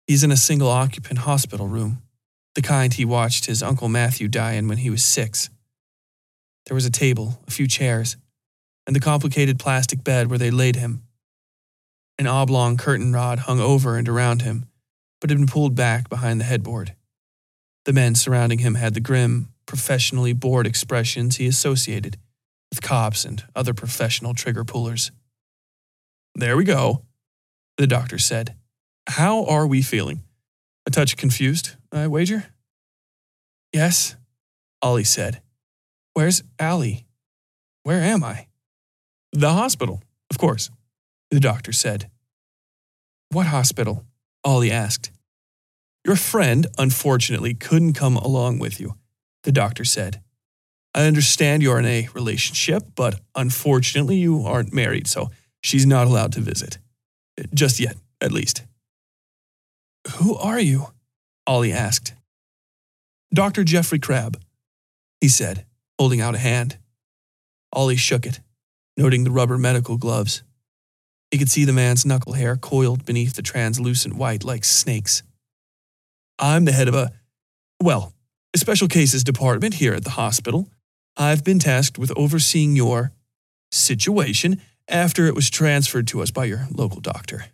He's in a single occupant hospital room, the kind he watched his Uncle Matthew die in when he was six. There was a table, a few chairs, and the complicated plastic bed where they laid him. An oblong curtain rod hung over and around him, but had been pulled back behind the headboard. The men surrounding him had the grim, professionally bored expressions he associated with cops and other professional trigger pullers. There we go, the doctor said. How are we feeling? A touch confused, I wager? Yes, Ollie said. Where's Allie? Where am I? The hospital, of course, the doctor said. What hospital? Ollie asked. Your friend, unfortunately, couldn't come along with you, the doctor said. I understand you're in a relationship, but unfortunately, you aren't married, so she's not allowed to visit. Just yet, at least. Who are you? Ollie asked. Dr. Jeffrey Crabb, he said, holding out a hand. Ollie shook it, noting the rubber medical gloves. He could see the man's knuckle hair coiled beneath the translucent white like snakes. I'm the head of a, well, a special cases department here at the hospital. I've been tasked with overseeing your situation after it was transferred to us by your local doctor.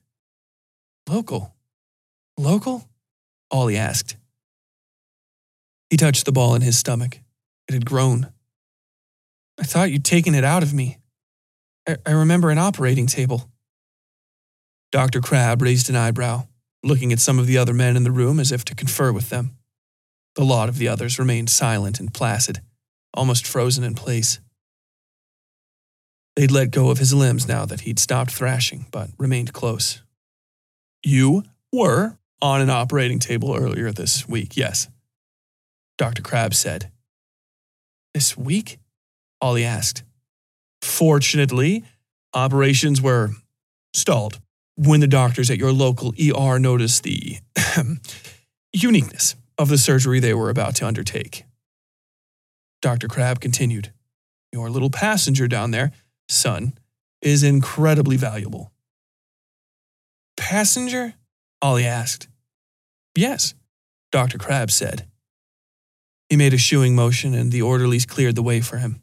Local? Local? Ollie asked. He touched the ball in his stomach. It had grown. I thought you'd taken it out of me. I, I remember an operating table. Dr. Crabb raised an eyebrow, looking at some of the other men in the room as if to confer with them. The lot of the others remained silent and placid, almost frozen in place. They'd let go of his limbs now that he'd stopped thrashing, but remained close. You were on an operating table earlier this week, yes, Dr. Crabb said. This week? Ollie asked. Fortunately, operations were stalled when the doctors at your local ER noticed the uniqueness of the surgery they were about to undertake. Dr. Crabb continued, Your little passenger down there, son, is incredibly valuable. Passenger? Ollie asked. Yes, Dr. Crabb said. He made a shooing motion, and the orderlies cleared the way for him.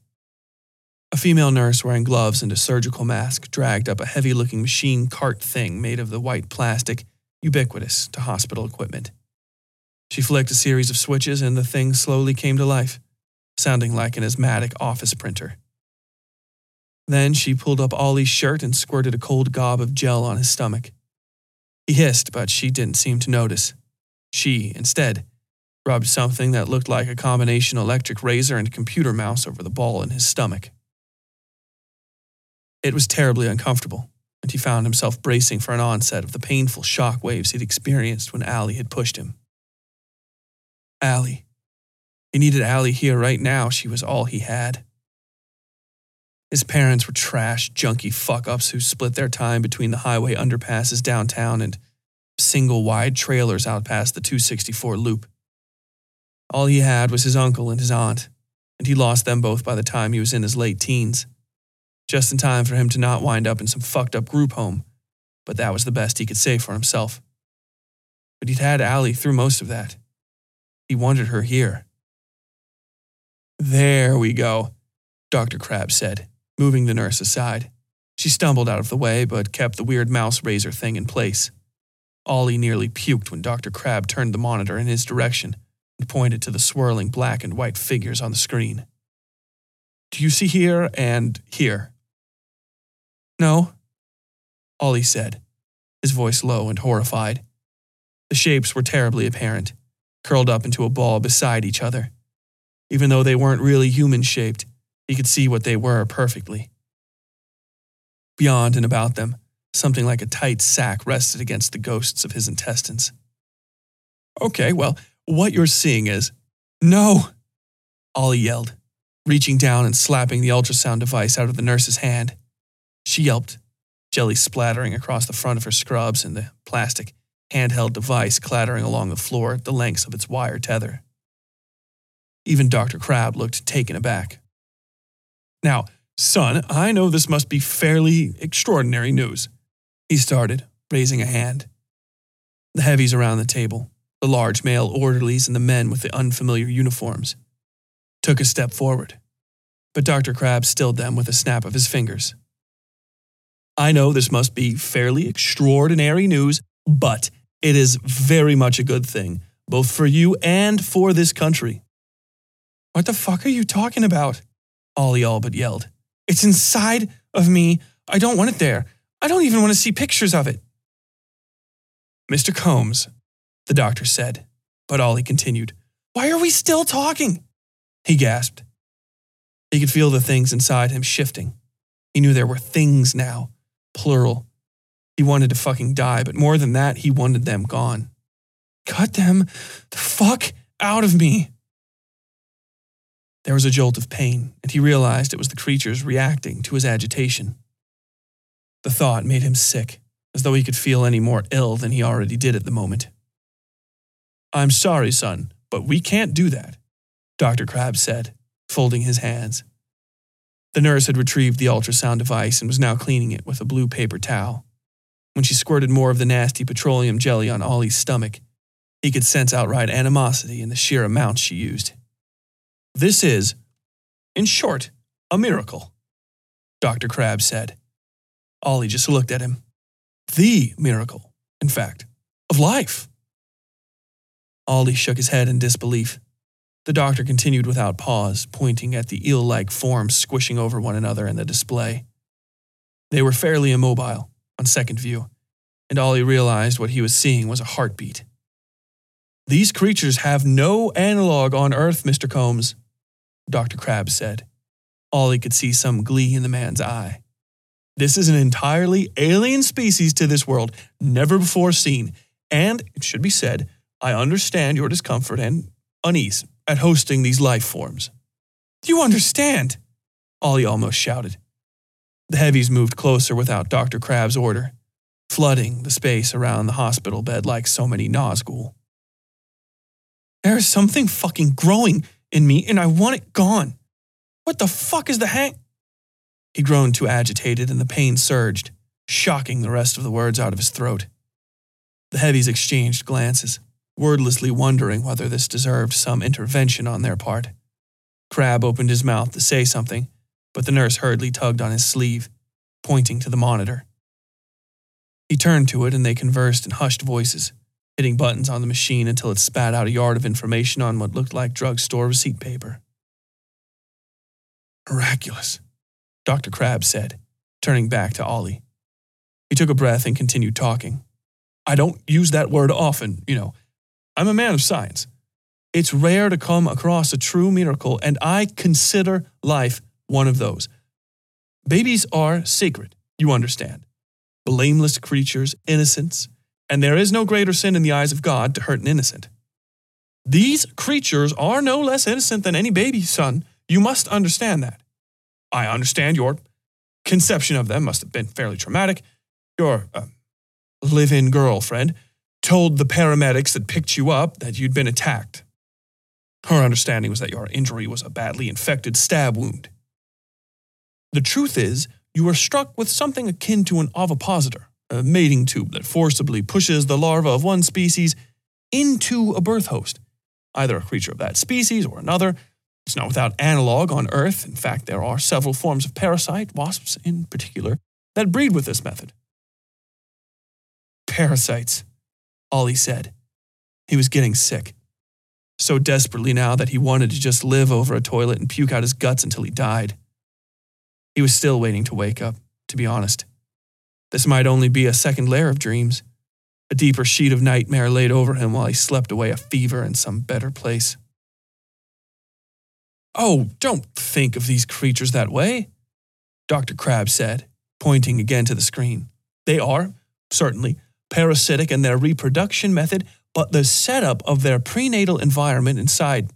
A female nurse wearing gloves and a surgical mask dragged up a heavy looking machine cart thing made of the white plastic, ubiquitous to hospital equipment. She flicked a series of switches, and the thing slowly came to life, sounding like an asthmatic office printer. Then she pulled up Ollie's shirt and squirted a cold gob of gel on his stomach. He hissed, but she didn't seem to notice. She, instead, rubbed something that looked like a combination electric razor and computer mouse over the ball in his stomach. It was terribly uncomfortable, and he found himself bracing for an onset of the painful shock waves he'd experienced when Allie had pushed him. Allie. He needed Allie here right now. She was all he had. His parents were trash, junky fuck ups who split their time between the highway underpasses downtown and single wide trailers out past the 264 loop. All he had was his uncle and his aunt, and he lost them both by the time he was in his late teens. Just in time for him to not wind up in some fucked up group home, but that was the best he could say for himself. But he'd had Allie through most of that. He wanted her here. There we go, Dr. Crabb said, moving the nurse aside. She stumbled out of the way, but kept the weird mouse razor thing in place. Ollie nearly puked when Dr. Crabb turned the monitor in his direction and pointed to the swirling black and white figures on the screen. Do you see here and here? No, Ollie said, his voice low and horrified. The shapes were terribly apparent, curled up into a ball beside each other. Even though they weren't really human shaped, he could see what they were perfectly. Beyond and about them, something like a tight sack rested against the ghosts of his intestines. Okay, well, what you're seeing is. No! Ollie yelled, reaching down and slapping the ultrasound device out of the nurse's hand. She yelped, jelly splattering across the front of her scrubs and the plastic handheld device clattering along the floor at the lengths of its wire tether. Even Dr. Crabb looked taken aback. Now, son, I know this must be fairly extraordinary news. He started, raising a hand. The heavies around the table, the large male orderlies and the men with the unfamiliar uniforms, took a step forward, but Dr. Crabb stilled them with a snap of his fingers. I know this must be fairly extraordinary news, but it is very much a good thing, both for you and for this country. What the fuck are you talking about? Ollie all but yelled. It's inside of me. I don't want it there. I don't even want to see pictures of it. Mr. Combs, the doctor said, but Ollie continued. Why are we still talking? He gasped. He could feel the things inside him shifting. He knew there were things now, plural. He wanted to fucking die, but more than that, he wanted them gone. Cut them the fuck out of me. There was a jolt of pain, and he realized it was the creatures reacting to his agitation. The thought made him sick, as though he could feel any more ill than he already did at the moment. I'm sorry, son, but we can't do that, Dr. Krabs said, folding his hands. The nurse had retrieved the ultrasound device and was now cleaning it with a blue paper towel. When she squirted more of the nasty petroleum jelly on Ollie's stomach, he could sense outright animosity in the sheer amount she used. This is, in short, a miracle, Dr. Krabs said. Ollie just looked at him. The miracle, in fact, of life. Ollie shook his head in disbelief. The doctor continued without pause, pointing at the eel like forms squishing over one another in the display. They were fairly immobile, on second view, and Ollie realized what he was seeing was a heartbeat. These creatures have no analog on Earth, Mr. Combs, Dr. Krabs said. Ollie could see some glee in the man's eye. This is an entirely alien species to this world, never before seen, and, it should be said, I understand your discomfort and unease at hosting these life forms. Do you understand? Ollie almost shouted. The heavies moved closer without Dr. Crabb's order, flooding the space around the hospital bed like so many Nazgul. There is something fucking growing in me and I want it gone. What the fuck is the hang? He groaned too agitated and the pain surged, shocking the rest of the words out of his throat. The heavies exchanged glances wordlessly wondering whether this deserved some intervention on their part. Crabb opened his mouth to say something, but the nurse hurriedly tugged on his sleeve, pointing to the monitor. He turned to it and they conversed in hushed voices, hitting buttons on the machine until it spat out a yard of information on what looked like drugstore receipt paper. Miraculous, Dr. Crabb said, turning back to Ollie. He took a breath and continued talking. I don't use that word often, you know, I'm a man of science. It's rare to come across a true miracle, and I consider life one of those. Babies are sacred, you understand. Blameless creatures, innocents, and there is no greater sin in the eyes of God to hurt an innocent. These creatures are no less innocent than any baby, son. You must understand that. I understand your conception of them must have been fairly traumatic. Your uh, live in girlfriend told the paramedics that picked you up that you'd been attacked. Her understanding was that your injury was a badly infected stab wound. The truth is, you were struck with something akin to an ovipositor, a mating tube that forcibly pushes the larva of one species into a birth host, either a creature of that species or another. It's not without analog on Earth. In fact, there are several forms of parasite, wasps in particular, that breed with this method. Parasites. Ollie said. He was getting sick. So desperately now that he wanted to just live over a toilet and puke out his guts until he died. He was still waiting to wake up, to be honest. This might only be a second layer of dreams, a deeper sheet of nightmare laid over him while he slept away a fever in some better place. Oh, don't think of these creatures that way, Dr. Krabs said, pointing again to the screen. They are, certainly, parasitic in their reproduction method, but the setup of their prenatal environment inside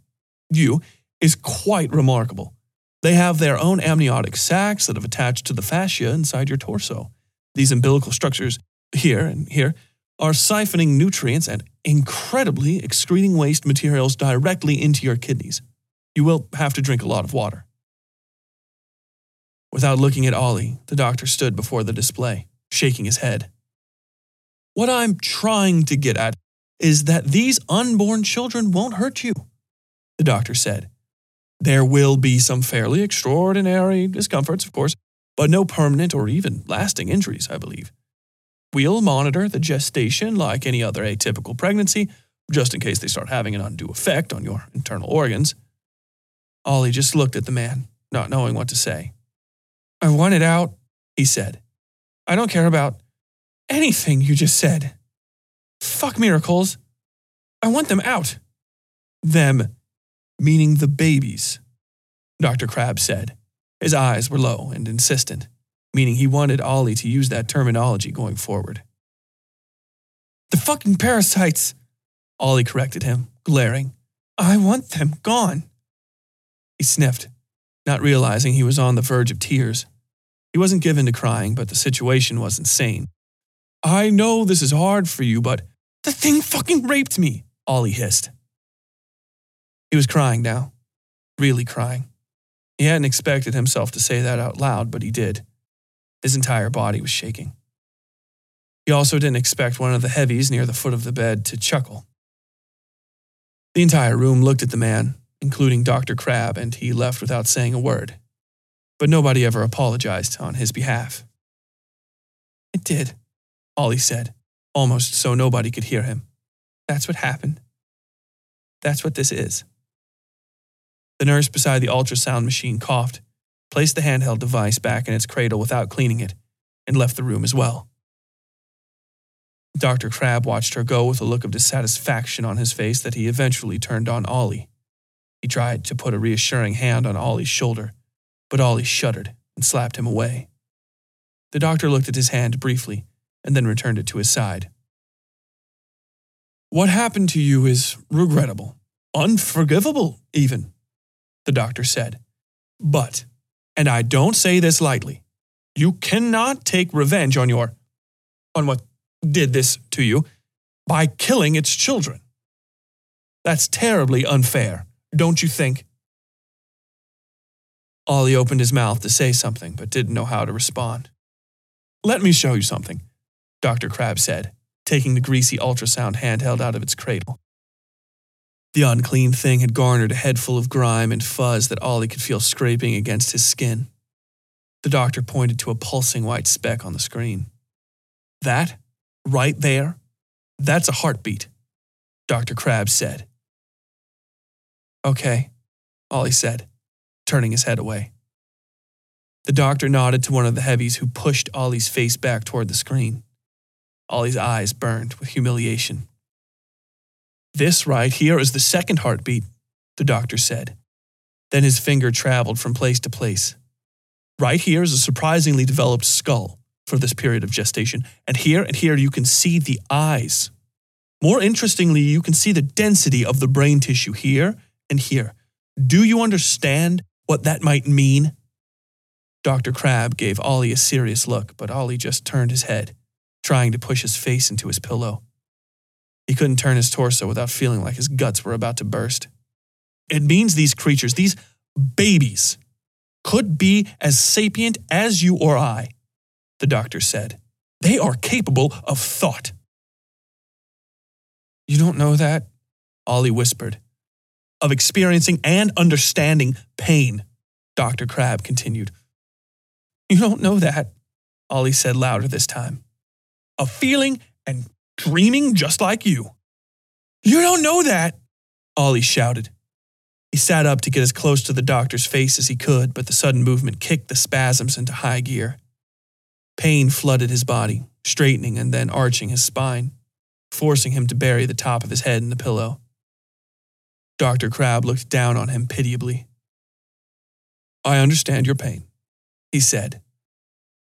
you is quite remarkable. They have their own amniotic sacs that have attached to the fascia inside your torso. These umbilical structures, here and here, are siphoning nutrients and incredibly excreting waste materials directly into your kidneys. You will have to drink a lot of water. Without looking at Ollie, the doctor stood before the display, shaking his head. What I'm trying to get at is that these unborn children won't hurt you, the doctor said. There will be some fairly extraordinary discomforts, of course, but no permanent or even lasting injuries, I believe. We'll monitor the gestation like any other atypical pregnancy, just in case they start having an undue effect on your internal organs. Ollie just looked at the man, not knowing what to say. I want it out, he said. I don't care about anything you just said. Fuck miracles. I want them out. Them, meaning the babies, Dr. Krabs said. His eyes were low and insistent, meaning he wanted Ollie to use that terminology going forward. The fucking parasites, Ollie corrected him, glaring. I want them gone. He sniffed, not realizing he was on the verge of tears. He wasn't given to crying, but the situation was insane. I know this is hard for you, but the thing fucking raped me, Ollie hissed. He was crying now, really crying. He hadn't expected himself to say that out loud, but he did. His entire body was shaking. He also didn't expect one of the heavies near the foot of the bed to chuckle. The entire room looked at the man, including Dr. Crabb, and he left without saying a word. But nobody ever apologized on his behalf. It did, Ollie said, almost so nobody could hear him. That's what happened. That's what this is. The nurse beside the ultrasound machine coughed, placed the handheld device back in its cradle without cleaning it, and left the room as well. Dr. Crabb watched her go with a look of dissatisfaction on his face that he eventually turned on Ollie. He tried to put a reassuring hand on Ollie's shoulder, but Ollie shuddered and slapped him away. The doctor looked at his hand briefly and then returned it to his side. What happened to you is regrettable, unforgivable, even, the doctor said. But, and I don't say this lightly, you cannot take revenge on your. on what did this to you by killing its children. That's terribly unfair, don't you think? Ollie opened his mouth to say something, but didn't know how to respond. Let me show you something, Dr. Crabb said, taking the greasy ultrasound handheld out of its cradle. The unclean thing had garnered a head full of grime and fuzz that Ollie could feel scraping against his skin. The doctor pointed to a pulsing white speck on the screen. That, right there, that's a heartbeat, Dr. Crabb said. Okay, Ollie said, turning his head away. The doctor nodded to one of the heavies who pushed Ollie's face back toward the screen. Ollie's eyes burned with humiliation. This right here is the second heartbeat, the doctor said. Then his finger traveled from place to place. Right here is a surprisingly developed skull for this period of gestation, and here and here you can see the eyes. More interestingly, you can see the density of the brain tissue here and here. Do you understand what that might mean? Dr. Crabb gave Ollie a serious look, but Ollie just turned his head, trying to push his face into his pillow. He couldn't turn his torso without feeling like his guts were about to burst. It means these creatures, these babies, could be as sapient as you or I, the doctor said. They are capable of thought. You don't know that? Ollie whispered. Of experiencing and understanding pain, Dr. Crabb continued. You don't know that, Ollie said louder this time. Of feeling and dreaming just like you. You don't know that, Ollie shouted. He sat up to get as close to the doctor's face as he could, but the sudden movement kicked the spasms into high gear. Pain flooded his body, straightening and then arching his spine, forcing him to bury the top of his head in the pillow. Dr. Crabb looked down on him pitiably. I understand your pain, he said,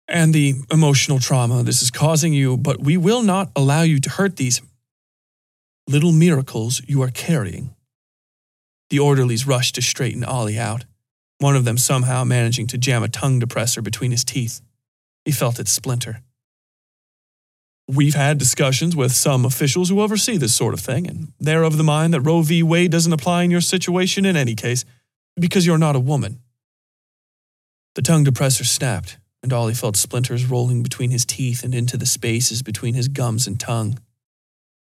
and the emotional trauma this is causing you, but we will not allow you to hurt these little miracles you are carrying. The orderlies rushed to straighten Ollie out, one of them somehow managing to jam a tongue depressor between his teeth. He felt it splinter. We've had discussions with some officials who oversee this sort of thing, and they're of the mind that Roe v. Wade doesn't apply in your situation in any case, because you're not a woman. The tongue depressor snapped, and Ollie felt splinters rolling between his teeth and into the spaces between his gums and tongue.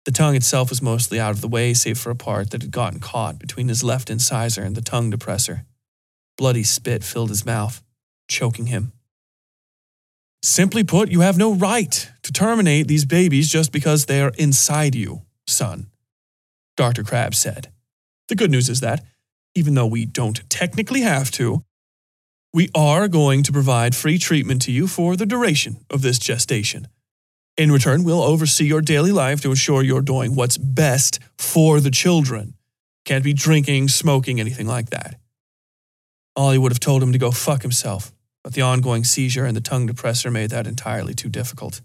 The tongue itself was mostly out of the way, save for a part that had gotten caught between his left incisor and the tongue depressor. Bloody spit filled his mouth, choking him. Simply put, you have no right to terminate these babies just because they are inside you, son, Dr. Crabb said. The good news is that, even though we don't technically have to, we are going to provide free treatment to you for the duration of this gestation. In return, we'll oversee your daily life to ensure you're doing what's best for the children. Can't be drinking, smoking, anything like that. Ollie would have told him to go fuck himself, but the ongoing seizure and the tongue depressor made that entirely too difficult.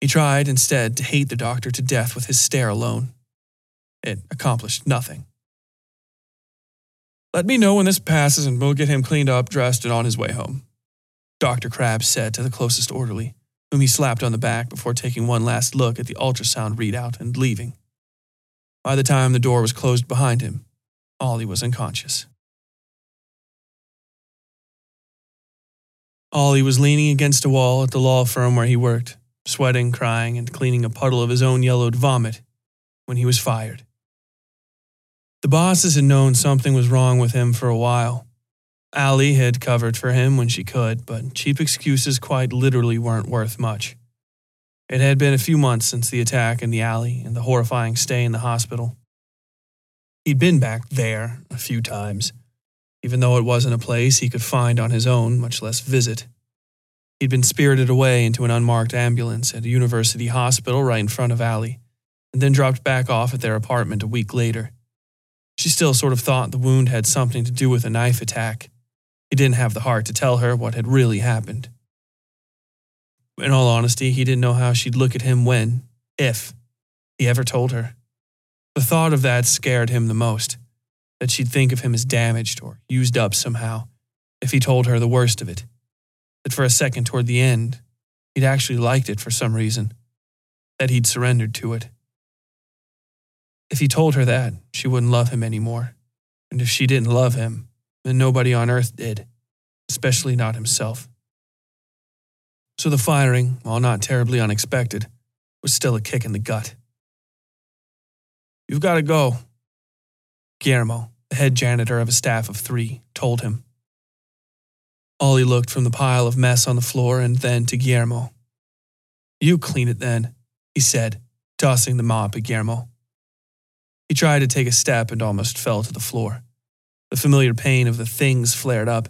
He tried instead to hate the doctor to death with his stare alone. It accomplished nothing. Let me know when this passes and we'll get him cleaned up, dressed, and on his way home. Dr. Crabb said to the closest orderly, whom he slapped on the back before taking one last look at the ultrasound readout and leaving. By the time the door was closed behind him, Ollie was unconscious. Ollie was leaning against a wall at the law firm where he worked, sweating, crying, and cleaning a puddle of his own yellowed vomit when he was fired. The bosses had known something was wrong with him for a while. Allie had covered for him when she could, but cheap excuses quite literally weren't worth much. It had been a few months since the attack in the alley and the horrifying stay in the hospital. He'd been back there a few times, even though it wasn't a place he could find on his own, much less visit. He'd been spirited away into an unmarked ambulance at a university hospital right in front of Allie, and then dropped back off at their apartment a week later. She still sort of thought the wound had something to do with a knife attack. He didn't have the heart to tell her what had really happened. In all honesty, he didn't know how she'd look at him when, if, he ever told her. The thought of that scared him the most that she'd think of him as damaged or used up somehow if he told her the worst of it. That for a second toward the end, he'd actually liked it for some reason, that he'd surrendered to it. If he told her that, she wouldn't love him anymore. And if she didn't love him, then nobody on earth did, especially not himself. So the firing, while not terribly unexpected, was still a kick in the gut. You've got to go, Guillermo, the head janitor of a staff of three, told him. Ollie looked from the pile of mess on the floor and then to Guillermo. You clean it then, he said, tossing the mop at Guillermo. He tried to take a step and almost fell to the floor. The familiar pain of the things flared up,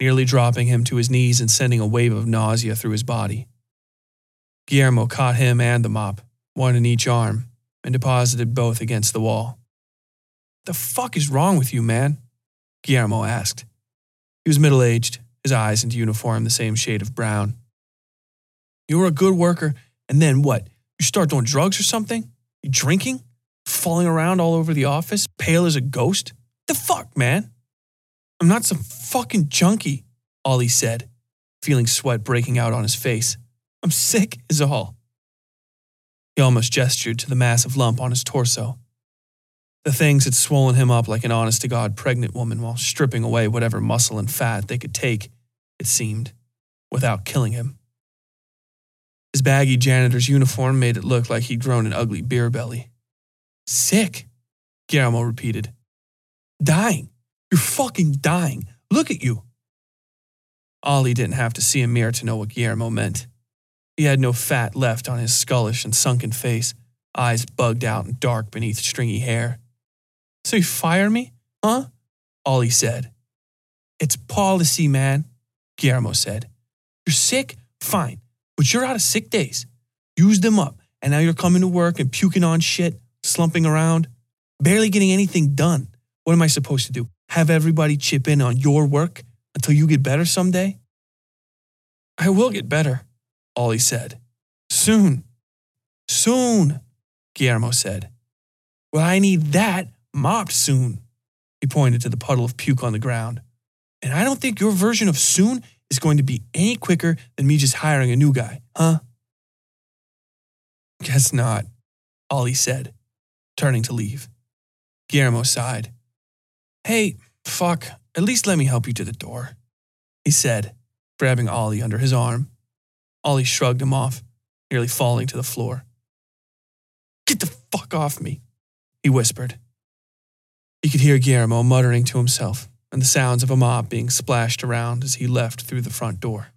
nearly dropping him to his knees and sending a wave of nausea through his body. Guillermo caught him and the mop, one in each arm, and deposited both against the wall. The fuck is wrong with you, man? Guillermo asked. He was middle aged, his eyes and uniform the same shade of brown. You were a good worker, and then what? You start doing drugs or something? You drinking? Falling around all over the office, pale as a ghost? The fuck, man? I'm not some fucking junkie, Ollie said, feeling sweat breaking out on his face. I'm sick, is all. He almost gestured to the massive lump on his torso. The things had swollen him up like an honest to God pregnant woman while stripping away whatever muscle and fat they could take, it seemed, without killing him. His baggy janitor's uniform made it look like he'd grown an ugly beer belly. Sick, Guillermo repeated. Dying. You're fucking dying. Look at you. Ollie didn't have to see a mirror to know what Guillermo meant. He had no fat left on his skullish and sunken face, eyes bugged out and dark beneath stringy hair. So you fire me? Huh? Ollie said. It's policy, man, Guillermo said. You're sick? Fine. But you're out of sick days. Use them up, and now you're coming to work and puking on shit, slumping around, barely getting anything done. What am I supposed to do? Have everybody chip in on your work until you get better someday? I will get better, Ollie said. Soon. Soon, Guillermo said. Well, I need that mopped soon. He pointed to the puddle of puke on the ground. And I don't think your version of soon is going to be any quicker than me just hiring a new guy, huh? Guess not, Ollie said, turning to leave. Guillermo sighed. Hey, fuck, at least let me help you to the door, he said, grabbing Ollie under his arm. Ollie shrugged him off, nearly falling to the floor. Get the fuck off me, he whispered. He could hear Guillermo muttering to himself and the sounds of a mob being splashed around as he left through the front door.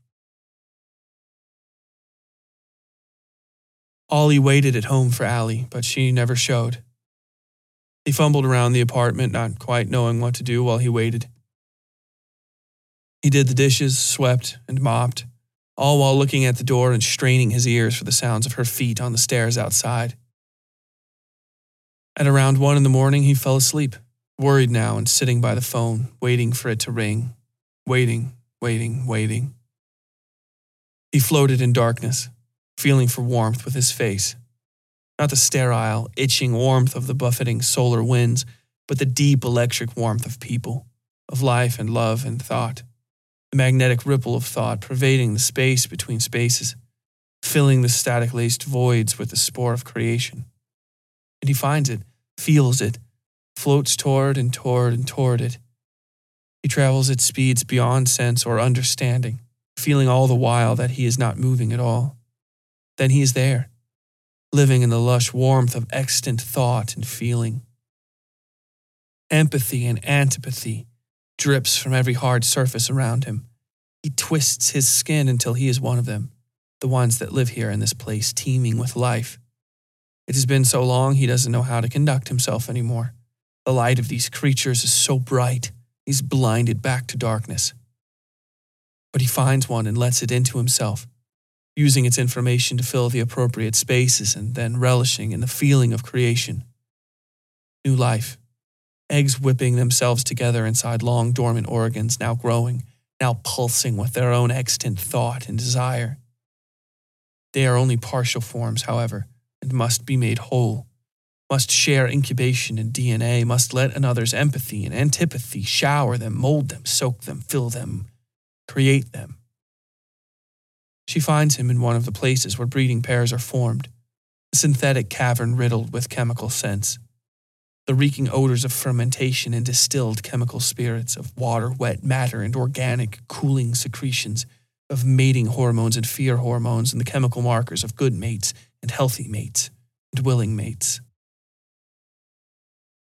Ollie waited at home for Allie, but she never showed. He fumbled around the apartment, not quite knowing what to do while he waited. He did the dishes, swept, and mopped, all while looking at the door and straining his ears for the sounds of her feet on the stairs outside. At around one in the morning, he fell asleep worried now and sitting by the phone, waiting for it to ring, waiting, waiting, waiting. He floated in darkness, feeling for warmth with his face. Not the sterile, itching warmth of the buffeting solar winds, but the deep electric warmth of people, of life and love and thought. The magnetic ripple of thought pervading the space between spaces, filling the static laced voids with the spore of creation. And he finds it feels it, floats toward and toward and toward it. He travels at speeds beyond sense or understanding, feeling all the while that he is not moving at all. Then he is there, living in the lush warmth of extant thought and feeling. Empathy and antipathy drips from every hard surface around him. He twists his skin until he is one of them, the ones that live here in this place teeming with life. It has been so long he doesn't know how to conduct himself anymore. The light of these creatures is so bright, he's blinded back to darkness. But he finds one and lets it into himself, using its information to fill the appropriate spaces and then relishing in the feeling of creation. New life, eggs whipping themselves together inside long dormant organs, now growing, now pulsing with their own extant thought and desire. They are only partial forms, however, and must be made whole, must share incubation and DNA, must let another's empathy and antipathy shower them, mold them, soak them, fill them, create them. She finds him in one of the places where breeding pairs are formed, a synthetic cavern riddled with chemical scents the reeking odors of fermentation and distilled chemical spirits, of water, wet matter, and organic, cooling secretions, of mating hormones and fear hormones, and the chemical markers of good mates and healthy mates and willing mates.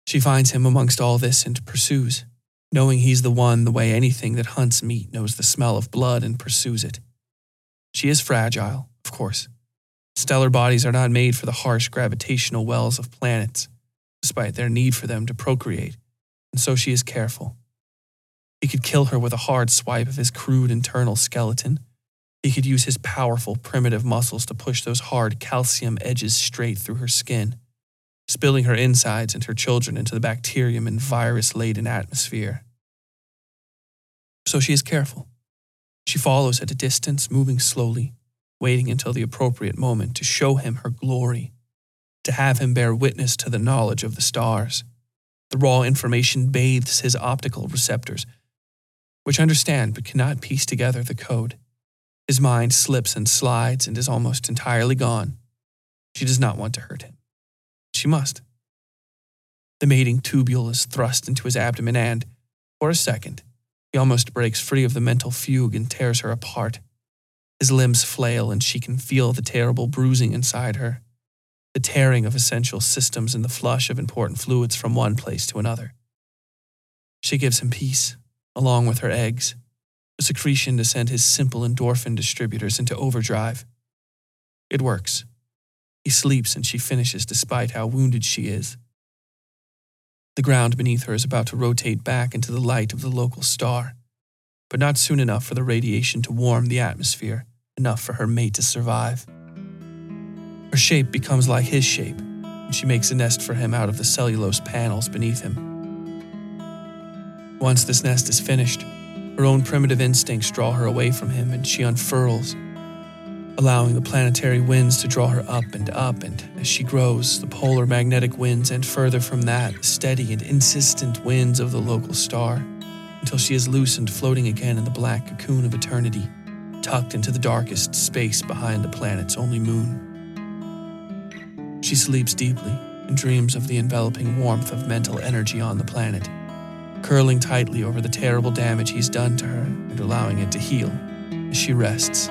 She finds him amongst all this and pursues, knowing he's the one the way anything that hunts meat knows the smell of blood and pursues it. She is fragile, of course. Stellar bodies are not made for the harsh gravitational wells of planets despite their need for them to procreate, and so she is careful. He could kill her with a hard swipe of his crude internal skeleton. He could use his powerful primitive muscles to push those hard calcium edges straight through her skin, spilling her insides and her children into the bacterium and virus laden atmosphere. So she is careful. She follows at a distance, moving slowly, waiting until the appropriate moment to show him her glory to have him bear witness to the knowledge of the stars. The raw information bathes his optical receptors, which understand but cannot piece together the code. His mind slips and slides and is almost entirely gone. She does not want to hurt him. She must. The mating tubule is thrust into his abdomen, and, for a second, he almost breaks free of the mental fugue and tears her apart. His limbs flail, and she can feel the terrible bruising inside her the tearing of essential systems and the flush of important fluids from one place to another. She gives him peace, along with her eggs, a secretion to send his simple endorphin distributors into overdrive. It works. He sleeps and she finishes despite how wounded she is. The ground beneath her is about to rotate back into the light of the local star, but not soon enough for the radiation to warm the atmosphere, enough for her mate to survive. Her shape becomes like his shape, and she makes a nest for him out of the cellulose panels beneath him. Once this nest is finished, her own primitive instincts draw her away from him, and she unfurls, allowing the planetary winds to draw her up and up, and as she grows, the polar magnetic winds, and further from that, steady and insistent winds of the local star, until she is loosened floating again in the black cocoon of eternity, tucked into the darkest space behind the planet's only moon. She sleeps deeply and dreams of the enveloping warmth of mental energy on the planet, curling tightly over the terrible damage he's done to her and allowing it to heal as she rests.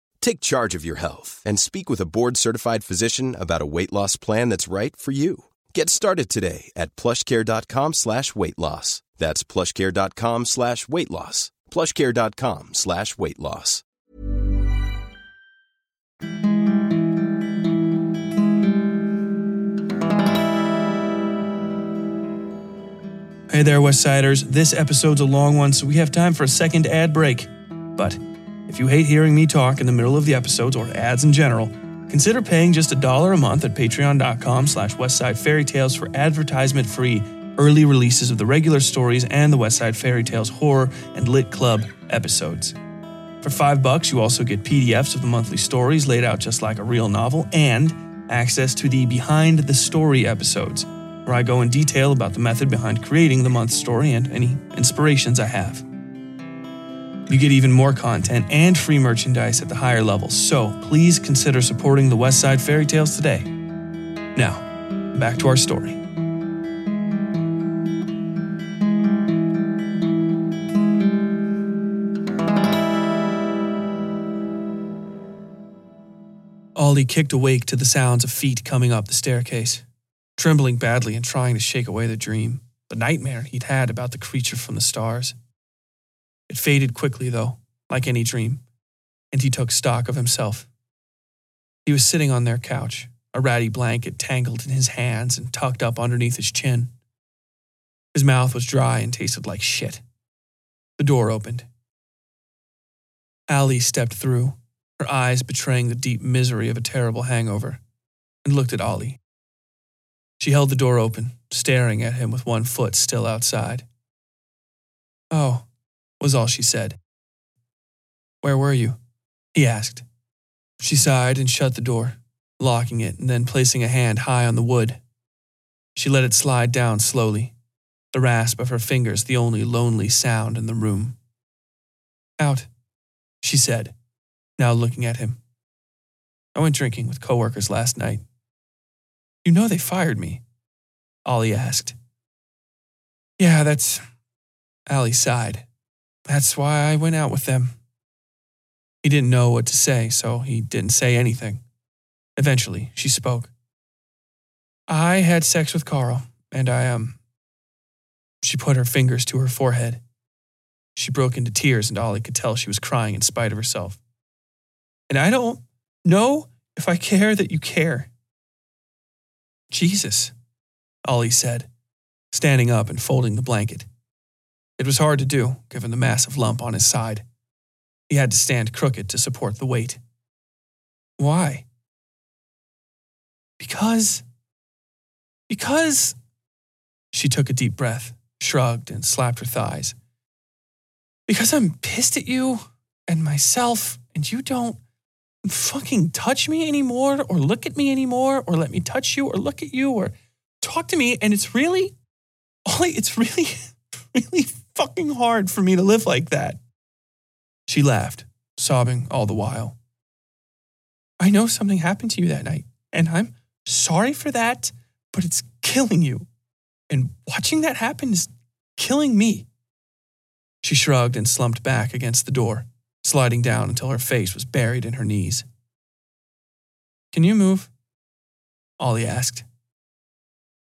Take charge of your health and speak with a board-certified physician about a weight loss plan that's right for you. Get started today at plushcare.com slash weight loss. That's plushcare.com slash weight loss. plushcare.com slash weight loss.
Hey there, Westsiders. This episode's a long one, so we have time for a second ad break. But if you hate hearing me talk in the middle of the episodes or ads in general, consider paying just a dollar a month at patreon.com slash westside fairy tales for advertisement-free early releases of the regular stories and the Westside Fairy Tales horror and lit club episodes. For five bucks, you also get PDFs of the monthly stories laid out just like a real novel and access to the behind the story episodes, where I go in detail about the method behind creating the month's story and any inspirations I have. You get even more content and free merchandise at the higher levels, so please consider supporting the Westside Fairy Tales today. Now, back to our story. Ollie kicked awake to the sounds of feet coming up the staircase, trembling badly and trying to shake away the dream, the nightmare he'd had about the creature from the stars. It faded quickly, though, like any dream, and he took stock of himself. He was sitting on their couch, a ratty blanket tangled in his hands and tucked up underneath his chin. His mouth was dry and tasted like shit. The door opened. Allie stepped through, her eyes betraying the deep misery of a terrible hangover, and looked at Ollie. She held the door open, staring at him with one foot still outside. Oh, was all she said. Where were you? He asked. She sighed and shut the door, locking it and then placing a hand high on the wood. She let it slide down slowly, the rasp of her fingers the only lonely sound in the room. Out, she said, now looking at him. I went drinking with coworkers last night. You know they fired me, Ollie asked. Yeah, that's. Allie sighed. That's why I went out with them. He didn't know what to say, so he didn't say anything. Eventually, she spoke. I had sex with Carl, and I, um. She put her fingers to her forehead. She broke into tears, and Ollie could tell she was crying in spite of herself. And I don't know if I care that you care. Jesus, Ollie said, standing up and folding the blanket. It was hard to do, given the massive lump on his side. He had to stand crooked to support the weight. Why? Because. Because. She took a deep breath, shrugged, and slapped her thighs. Because I'm pissed at you and myself, and you don't fucking touch me anymore, or look at me anymore, or let me touch you, or look at you, or talk to me. And it's really, Ollie, it's really, really fucking hard for me to live like that. She laughed, sobbing all the while. I know something happened to you that night, and I'm sorry for that, but it's killing you. And watching that happen is killing me. She shrugged and slumped back against the door, sliding down until her face was buried in her knees. Can you move? Ollie asked.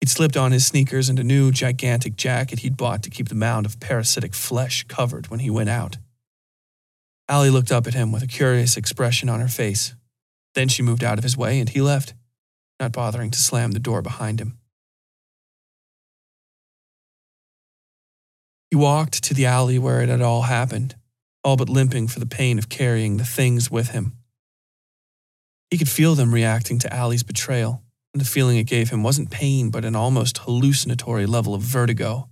He'd slipped on his sneakers and a new gigantic jacket he'd bought to keep the mound of parasitic flesh covered when he went out. Allie looked up at him with a curious expression on her face. Then she moved out of his way and he left, not bothering to slam the door behind him. He walked to the alley where it had all happened, all but limping for the pain of carrying the things with him. He could feel them reacting to Allie's betrayal, the feeling it gave him wasn't pain but an almost hallucinatory level of vertigo.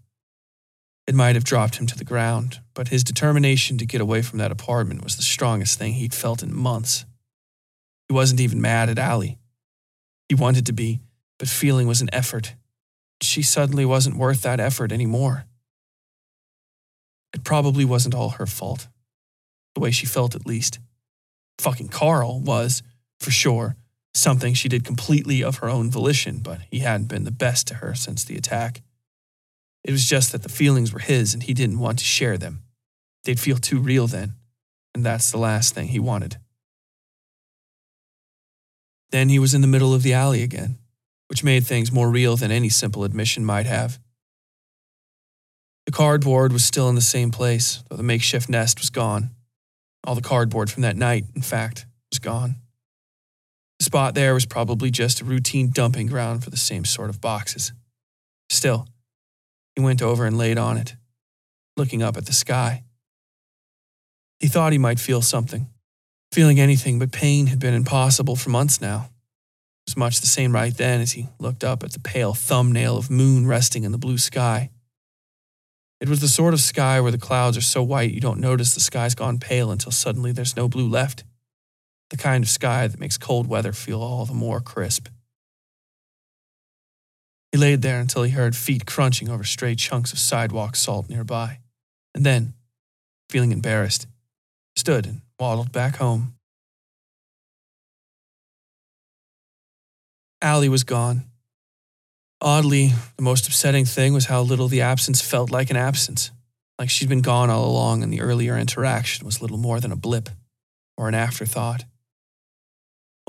It might have dropped him to the ground, but his determination to get away from that apartment was the strongest thing he'd felt in months. He wasn't even mad at Allie. He wanted to be, but feeling was an effort. She suddenly wasn't worth that effort anymore. It probably wasn't all her fault, the way she felt at least. Fucking Carl was, for sure, something she did completely of her own volition, but he hadn't been the best to her since the attack. It was just that the feelings were his and he didn't want to share them. They'd feel too real then, and that's the last thing he wanted. Then he was in the middle of the alley again, which made things more real than any simple admission might have. The cardboard was still in the same place, though the makeshift nest was gone. All the cardboard from that night, in fact, was gone. The spot there was probably just a routine dumping ground for the same sort of boxes. Still, he went over and laid on it, looking up at the sky. He thought he might feel something. Feeling anything but pain had been impossible for months now. It was much the same right then as he looked up at the pale thumbnail of moon resting in the blue sky. It was the sort of sky where the clouds are so white you don't notice the sky's gone pale until suddenly there's no blue left. The kind of sky that makes cold weather feel all the more crisp. He laid there until he heard feet crunching over stray chunks of sidewalk salt nearby, and then, feeling embarrassed, stood and waddled back home. Allie was gone. Oddly, the most upsetting thing was how little the absence felt like an absence, like she'd been gone all along and the earlier interaction was little more than a blip or an afterthought.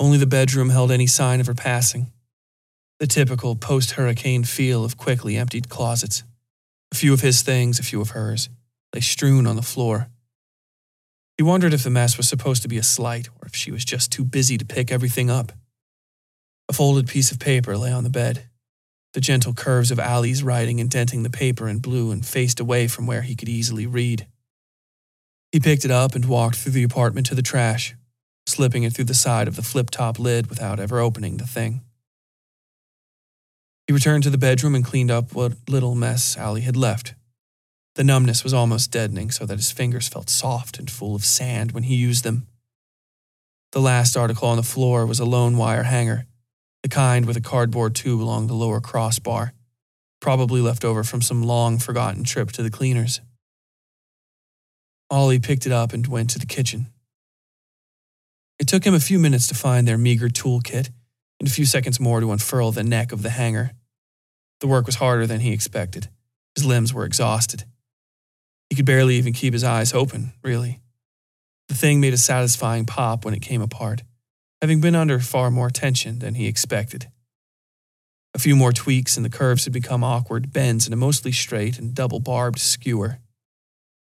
Only the bedroom held any sign of her passing. The typical post hurricane feel of quickly emptied closets. A few of his things, a few of hers, lay strewn on the floor. He wondered if the mess was supposed to be a slight or if she was just too busy to pick everything up. A folded piece of paper lay on the bed, the gentle curves of Allie's writing indenting the paper in blue and faced away from where he could easily read. He picked it up and walked through the apartment to the trash, slipping it through the side of the flip top lid without ever opening the thing. He returned to the bedroom and cleaned up what little mess Allie had left. The numbness was almost deadening so that his fingers felt soft and full of sand when he used them. The last article on the floor was a lone wire hanger, the kind with a cardboard tube along the lower crossbar, probably left over from some long forgotten trip to the cleaners. Ollie picked it up and went to the kitchen. It took him a few minutes to find their meager toolkit and a few seconds more to unfurl the neck of the hanger. The work was harder than he expected. His limbs were exhausted. He could barely even keep his eyes open, really. The thing made a satisfying pop when it came apart, having been under far more tension than he expected. A few more tweaks and the curves had become awkward bends in a mostly straight and double barbed skewer.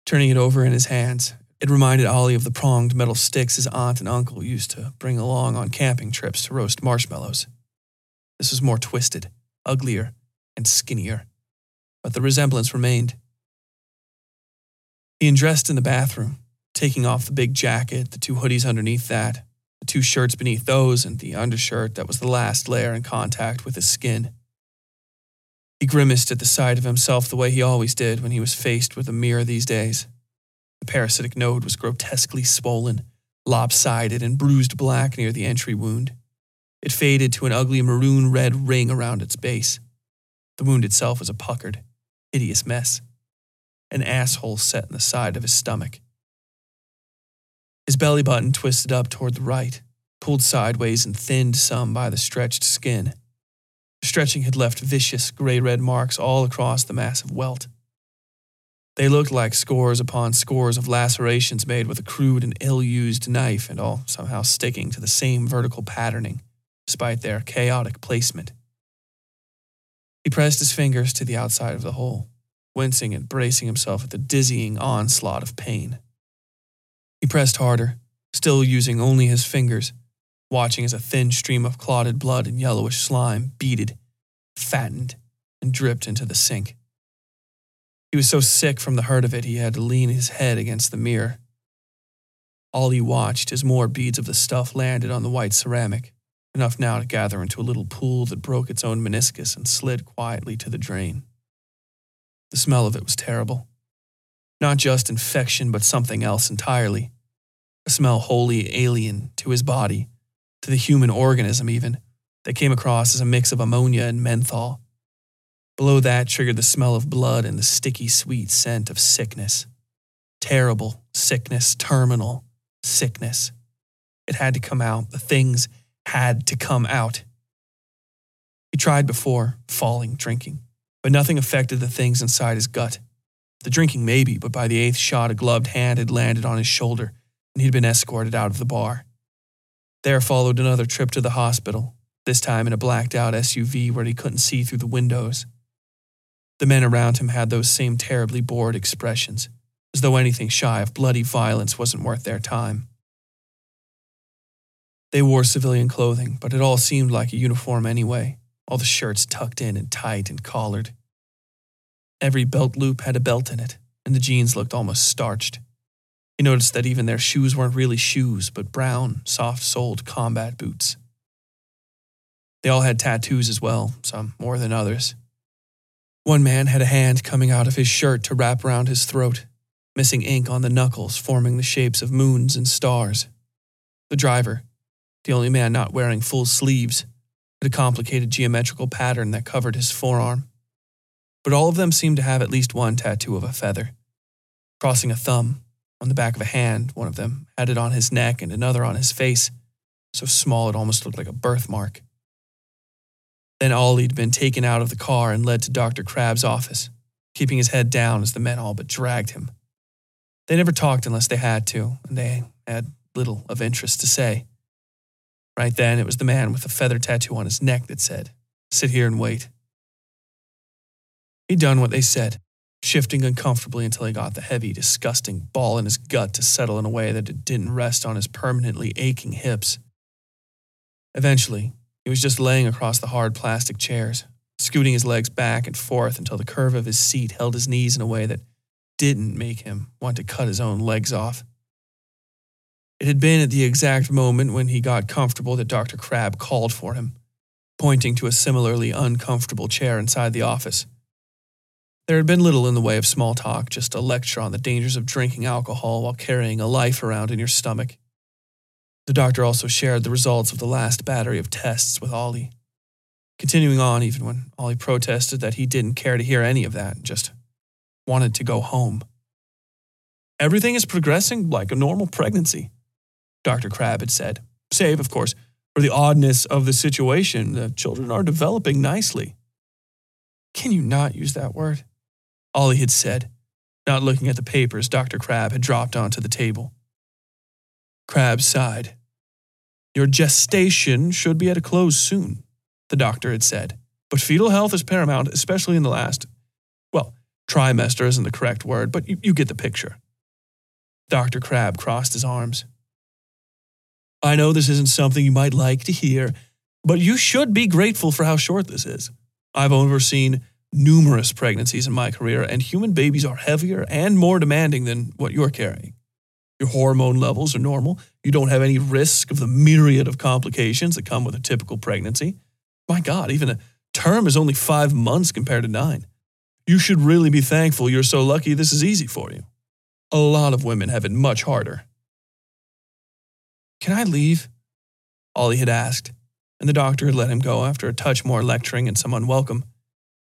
Turning it over in his hands, it reminded Ollie of the pronged metal sticks his aunt and uncle used to bring along on camping trips to roast marshmallows. This was more twisted, uglier, and skinnier, but the resemblance remained. He undressed in the bathroom, taking off the big jacket, the two hoodies underneath that, the two shirts beneath those, and the undershirt that was the last layer in contact with his skin. He grimaced at the sight of himself the way he always did when he was faced with a mirror these days. The parasitic node was grotesquely swollen, lopsided, and bruised black near the entry wound. It faded to an ugly maroon red ring around its base. The wound itself was a puckered, hideous mess, an asshole set in the side of his stomach. His belly button twisted up toward the right, pulled sideways and thinned some by the stretched skin. The stretching had left vicious gray red marks all across the massive welt. They looked like scores upon scores of lacerations made with a crude and ill used knife, and all somehow sticking to the same vertical patterning, despite their chaotic placement. He pressed his fingers to the outside of the hole, wincing and bracing himself at the dizzying onslaught of pain. He pressed harder, still using only his fingers, watching as a thin stream of clotted blood and yellowish slime beaded, fattened, and dripped into the sink. He was so sick from the hurt of it, he had to lean his head against the mirror. All he watched as more beads of the stuff landed on the white ceramic, enough now to gather into a little pool that broke its own meniscus and slid quietly to the drain. The smell of it was terrible. Not just infection, but something else entirely. A smell wholly alien to his body, to the human organism, even, that came across as a mix of ammonia and menthol. Below that triggered the smell of blood and the sticky, sweet scent of sickness. Terrible sickness, terminal sickness. It had to come out. The things had to come out. He tried before, falling, drinking, but nothing affected the things inside his gut. The drinking, maybe, but by the eighth shot, a gloved hand had landed on his shoulder, and he'd been escorted out of the bar. There followed another trip to the hospital, this time in a blacked out SUV where he couldn't see through the windows. The men around him had those same terribly bored expressions, as though anything shy of bloody violence wasn't worth their time. They wore civilian clothing, but it all seemed like a uniform anyway, all the shirts tucked in and tight and collared. Every belt loop had a belt in it, and the jeans looked almost starched. He noticed that even their shoes weren't really shoes, but brown, soft soled combat boots. They all had tattoos as well, some more than others. One man had a hand coming out of his shirt to wrap around his throat, missing ink on the knuckles forming the shapes of moons and stars. The driver, the only man not wearing full sleeves, had a complicated geometrical pattern that covered his forearm. But all of them seemed to have at least one tattoo of a feather. Crossing a thumb, on the back of a hand, one of them had it on his neck and another on his face, so small it almost looked like a birthmark. Then Ollie'd been taken out of the car and led to Dr. Crabb's office, keeping his head down as the men all but dragged him. They never talked unless they had to, and they had little of interest to say. Right then, it was the man with the feather tattoo on his neck that said, Sit here and wait. He'd done what they said, shifting uncomfortably until he got the heavy, disgusting ball in his gut to settle in a way that it didn't rest on his permanently aching hips. Eventually, he was just laying across the hard plastic chairs, scooting his legs back and forth until the curve of his seat held his knees in a way that didn't make him want to cut his own legs off. It had been at the exact moment when he got comfortable that Dr. Crabb called for him, pointing to a similarly uncomfortable chair inside the office. There had been little in the way of small talk, just a lecture on the dangers of drinking alcohol while carrying a life around in your stomach. The doctor also shared the results of the last battery of tests with Ollie, continuing on even when Ollie protested that he didn't care to hear any of that, and just wanted to go home. Everything is progressing like a normal pregnancy, Dr. Crabb had said, save, of course, for the oddness of the situation. The children are developing nicely. Can you not use that word? Ollie had said, not looking at the papers Dr. Crabb had dropped onto the table. Crabb sighed. Your gestation should be at a close soon, the doctor had said. But fetal health is paramount, especially in the last, well, trimester isn't the correct word, but you, you get the picture. Dr. Crabb crossed his arms. I know this isn't something you might like to hear, but you should be grateful for how short this is. I've overseen numerous pregnancies in my career, and human babies are heavier and more demanding than what you're carrying. Your hormone levels are normal. You don't have any risk of the myriad of complications that come with a typical pregnancy. My God, even a term is only five months compared to nine. You should really be thankful you're so lucky this is easy for you. A lot of women have it much harder. Can I leave? Ollie had asked, and the doctor had let him go after a touch more lecturing and some unwelcome,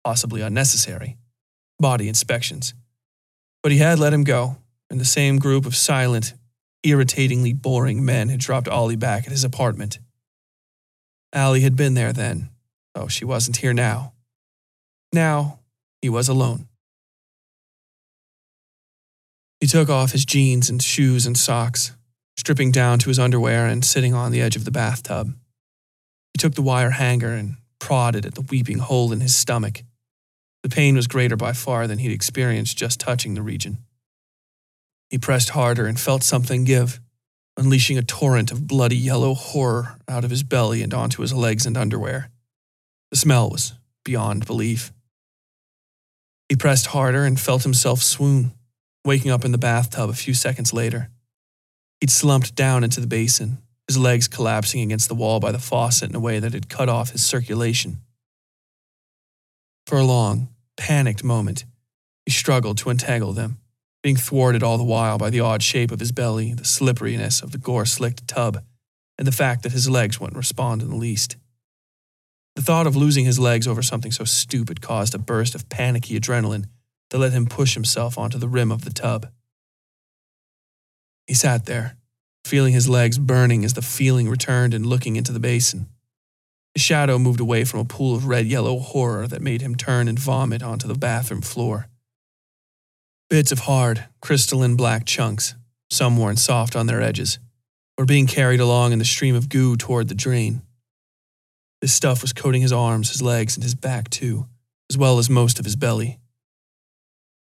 possibly unnecessary, body inspections. But he had let him go, and the same group of silent, irritatingly boring men had dropped Ollie back at his apartment. Allie had been there then, though she wasn't here now. Now, he was alone. He took off his jeans and shoes and socks, stripping down to his underwear and sitting on the edge of the bathtub. He took the wire hanger and prodded at the weeping hole in his stomach. The pain was greater by far than he'd experienced just touching the region. He pressed harder and felt something give, unleashing a torrent of bloody yellow horror out of his belly and onto his legs and underwear. The smell was beyond belief. He pressed harder and felt himself swoon, waking up in the bathtub a few seconds later. He'd slumped down into the basin, his legs collapsing against the wall by the faucet in a way that had cut off his circulation. For a long, panicked moment, he struggled to untangle them, being thwarted all the while by the odd shape of his belly, the slipperiness of the gore slicked tub, and the fact that his legs wouldn't respond in the least. The thought of losing his legs over something so stupid caused a burst of panicky adrenaline that let him push himself onto the rim of the tub. He sat there, feeling his legs burning as the feeling returned and looking into the basin. His shadow moved away from a pool of red yellow horror that made him turn and vomit onto the bathroom floor. Bits of hard, crystalline black chunks, some worn soft on their edges, were being carried along in the stream of goo toward the drain. This stuff was coating his arms, his legs, and his back too, as well as most of his belly.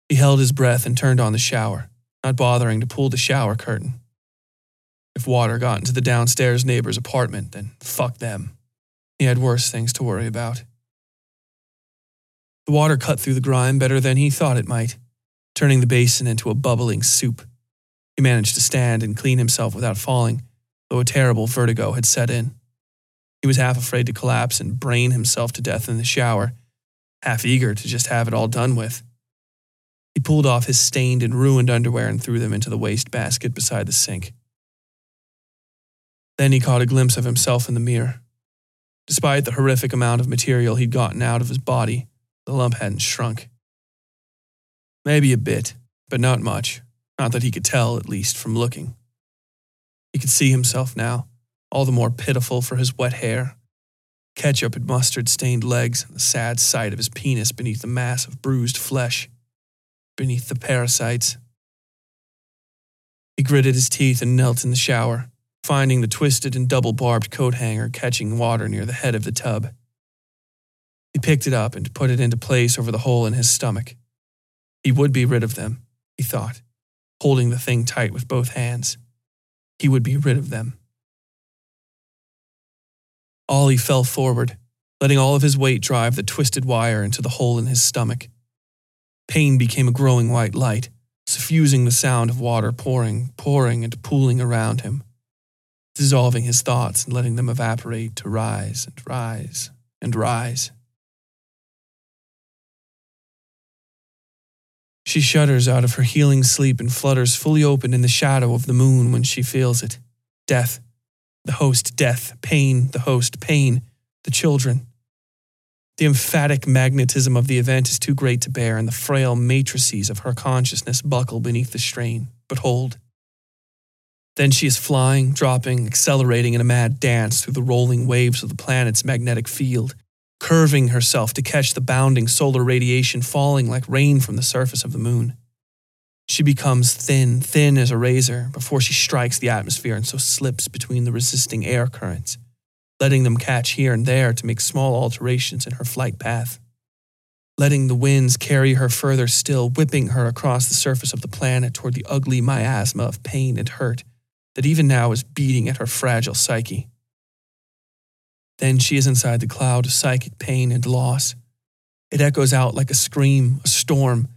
He held his breath and turned on the shower, not bothering to pull the shower curtain. If water got into the downstairs neighbor's apartment, then fuck them. He had worse things to worry about. The water cut through the grime better than he thought it might, turning the basin into a bubbling soup. He managed to stand and clean himself without falling, though a terrible vertigo had set in. He was half afraid to collapse and brain himself to death in the shower, half eager to just have it all done with. He pulled off his stained and ruined underwear and threw them into the waste basket beside the sink. Then he caught a glimpse of himself in the mirror. Despite the horrific amount of material he'd gotten out of his body, the lump hadn't shrunk. Maybe a bit, but not much. Not that he could tell, at least, from looking. He could see himself now, all the more pitiful for his wet hair, ketchup and mustard stained legs, and the sad sight of his penis beneath the mass of bruised flesh, beneath the parasites. He gritted his teeth and knelt in the shower, finding the twisted and double barbed coat hanger catching water near the head of the tub. He picked it up and put it into place over the hole in his stomach. He would be rid of them, he thought, holding the thing tight with both hands. He would be rid of them. Ollie fell forward, letting all of his weight drive the twisted wire into the hole in his stomach. Pain became a growing white light, suffusing the sound of water pouring, pouring, and pooling around him, dissolving his thoughts and letting them evaporate to rise and rise and rise. She shudders out of her healing sleep and flutters fully open in the shadow of the moon when she feels it. Death. The host, death. Pain, the host, pain. The children. The emphatic magnetism of the event is too great to bear, and the frail matrices of her consciousness buckle beneath the strain. But hold. Then she is flying, dropping, accelerating in a mad dance through the rolling waves of the planet's magnetic field, curving herself to catch the bounding solar radiation falling like rain from the surface of the moon. She becomes thin, thin as a razor before she strikes the atmosphere and so slips between the resisting air currents, letting them catch here and there to make small alterations in her flight path. Letting the winds carry her further still, whipping her across the surface of the planet toward the ugly miasma of pain and hurt that even now is beating at her fragile psyche. Then she is inside the cloud of psychic pain and loss. It echoes out like a scream, a storm,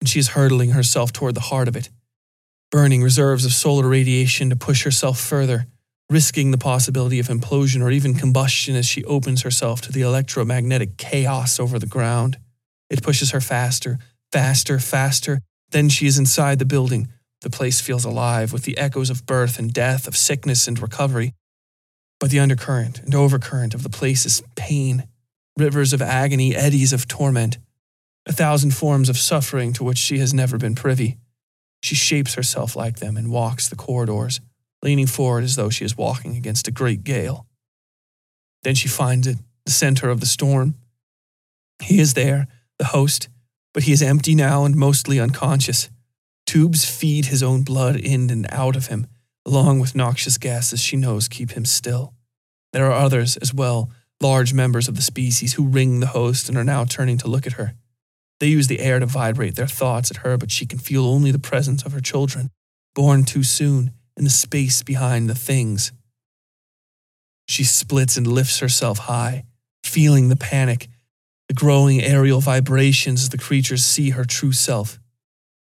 and she is hurtling herself toward the heart of it, burning reserves of solar radiation to push herself further, risking the possibility of implosion or even combustion as she opens herself to the electromagnetic chaos over the ground. It pushes her faster, faster, faster. Then she is inside the building. The place feels alive with the echoes of birth and death, of sickness and recovery. But the undercurrent and overcurrent of the place is pain, rivers of agony, eddies of torment, a thousand forms of suffering to which she has never been privy. She shapes herself like them and walks the corridors, leaning forward as though she is walking against a great gale. Then she finds it, the center of the storm. He is there, the host, but he is empty now and mostly unconscious. Tubes feed his own blood in and out of him, along with noxious gases she knows keep him still. There are others as well, large members of the species, who ring the host and are now turning to look at her. They use the air to vibrate their thoughts at her, but she can feel only the presence of her children, born too soon, in the space behind the things. She splits and lifts herself high, feeling the panic, the growing aerial vibrations as the creatures see her true self.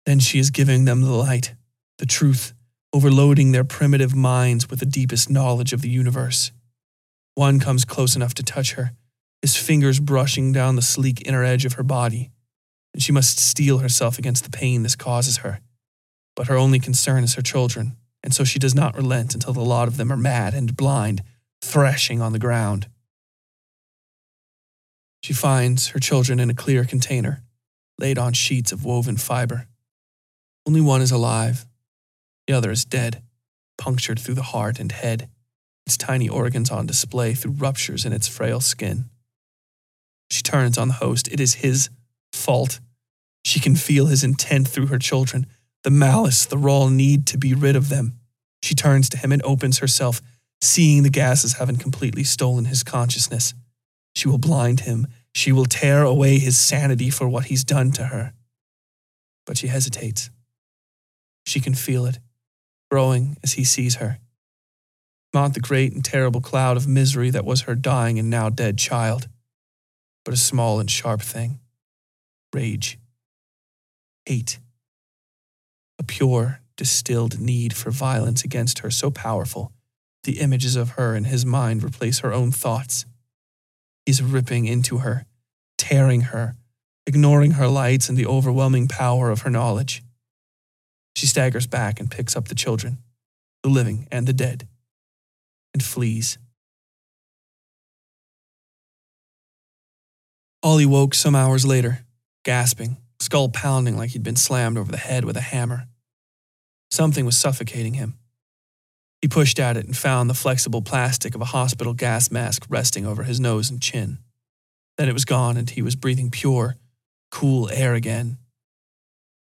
Then she is giving them the light, the truth, overloading their primitive minds with the deepest knowledge of the universe. One comes close enough to touch her, his fingers brushing down the sleek inner edge of her body, and she must steel herself against the pain this causes her. But her only concern is her children, and so she does not relent until the lot of them are mad and blind, thrashing on the ground. She finds her children in a clear container, laid on sheets of woven fiber. Only one is alive, the other is dead, punctured through the heart and head, its tiny organs on display through ruptures in its frail skin. She turns on the host. It is his fault. She can feel his intent through her children, the malice, the raw need to be rid of them. She turns to him and opens herself, seeing the gases having completely stolen his consciousness. She will blind him. She will tear away his sanity for what he's done to her. But she hesitates. She can feel it, growing as he sees her. Not the great and terrible cloud of misery that was her dying and now dead child, but a small and sharp thing rage, hate, a pure, distilled need for violence against her so powerful, the images of her in his mind replace her own thoughts. He's ripping into her, tearing her, ignoring her lights and the overwhelming power of her knowledge. She staggers back and picks up the children, the living and the dead, and flees. Ollie woke some hours later, gasping, skull pounding like he'd been slammed over the head with a hammer. Something was suffocating him. He pushed at it and found the flexible plastic of a hospital gas mask resting over his nose and chin. Then it was gone and he was breathing pure, cool air again.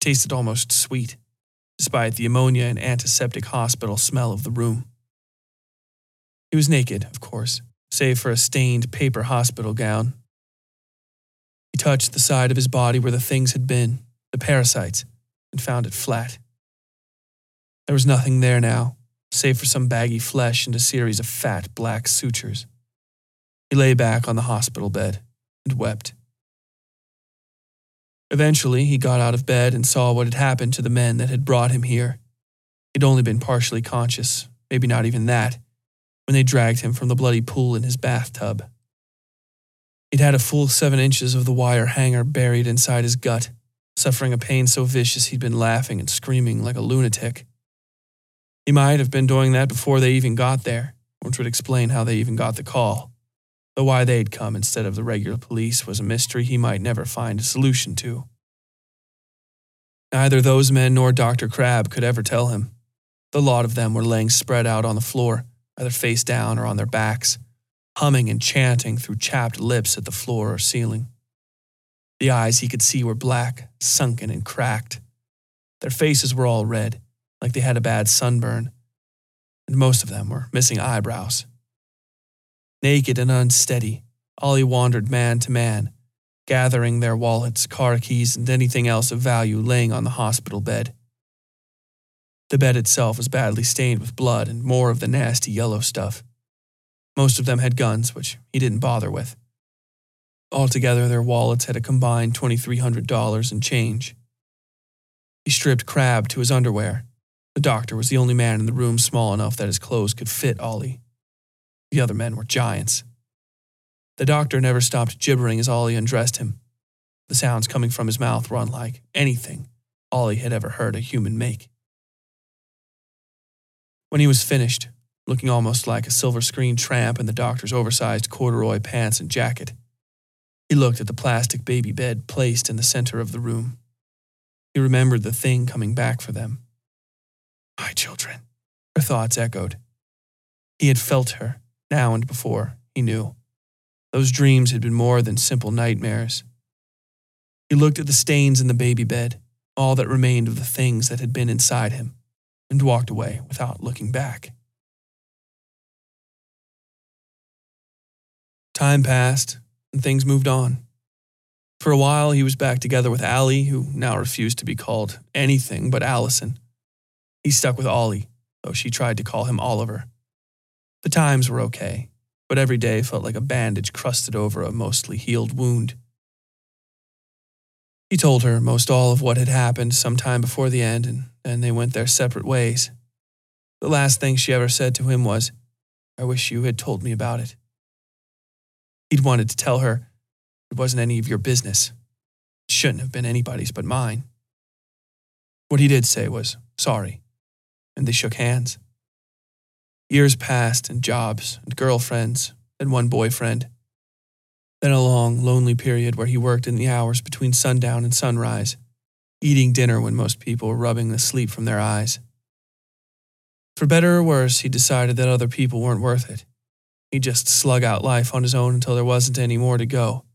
It tasted almost sweet, despite the ammonia and antiseptic hospital smell of the room. He was naked, of course, save for a stained paper hospital gown. He touched the side of his body where the things had been, the parasites, and found it flat. There was nothing there now, save for some baggy flesh and a series of fat black sutures. He lay back on the hospital bed and wept. Eventually, he got out of bed and saw what had happened to the men that had brought him here. He'd only been partially conscious, maybe not even that, when they dragged him from the bloody pool in his bathtub. He'd had a full seven inches of the wire hanger buried inside his gut, suffering a pain so vicious he'd been laughing and screaming like a lunatic. He might have been doing that before they even got there, which would explain how they even got the call. Though why they'd come instead of the regular police was a mystery he might never find a solution to. Neither those men nor Dr. Crabb could ever tell him. The lot of them were laying spread out on the floor, either face down or on their backs, humming and chanting through chapped lips at the floor or ceiling. The eyes he could see were black, sunken, and cracked. Their faces were all red, like they had a bad sunburn, and most of them were missing eyebrows. Naked and unsteady, Ollie wandered man to man, gathering their wallets, car keys, and anything else of value laying on the hospital bed. The bed itself was badly stained with blood and more of the nasty yellow stuff. Most of them had guns, which he didn't bother with. Altogether, their wallets had a combined $2,300 in change. He stripped Crabb to his underwear the doctor was the only man in the room small enough that his clothes could fit Ollie. The other men were giants. The doctor never stopped gibbering as Ollie undressed him. The sounds coming from his mouth were unlike anything Ollie had ever heard a human make. When he was finished, looking almost like a silver screen tramp in the doctor's oversized corduroy pants and jacket, he looked at the plastic baby bed placed in the center of the room. He remembered the thing coming back for them my children, her thoughts echoed. He had felt her, now and before, he knew. Those dreams had been more than simple nightmares. He looked at the stains in the baby bed, all that remained of the things that had been inside him, and walked away without looking back. Time passed, and things moved on. For a while, he was back together with Allie, who now refused to be called anything but Allison. He stuck with Ollie, though she tried to call him Oliver. The times were okay, but every day felt like a bandage crusted over a mostly healed wound. He told her most all of what had happened some time before the end, and then they went their separate ways. The last thing she ever said to him was, I wish you had told me about it. He'd wanted to tell her it wasn't any of your business. It shouldn't have been anybody's but mine. What he did say was, sorry, and they shook hands. Years passed, and jobs, and girlfriends, and one boyfriend. Then a long, lonely period where he worked in the hours between sundown and sunrise, eating dinner when most people were rubbing the sleep from their eyes. For better or worse, he decided that other people weren't worth it. He'd just slug out life on his own until there wasn't any more to go.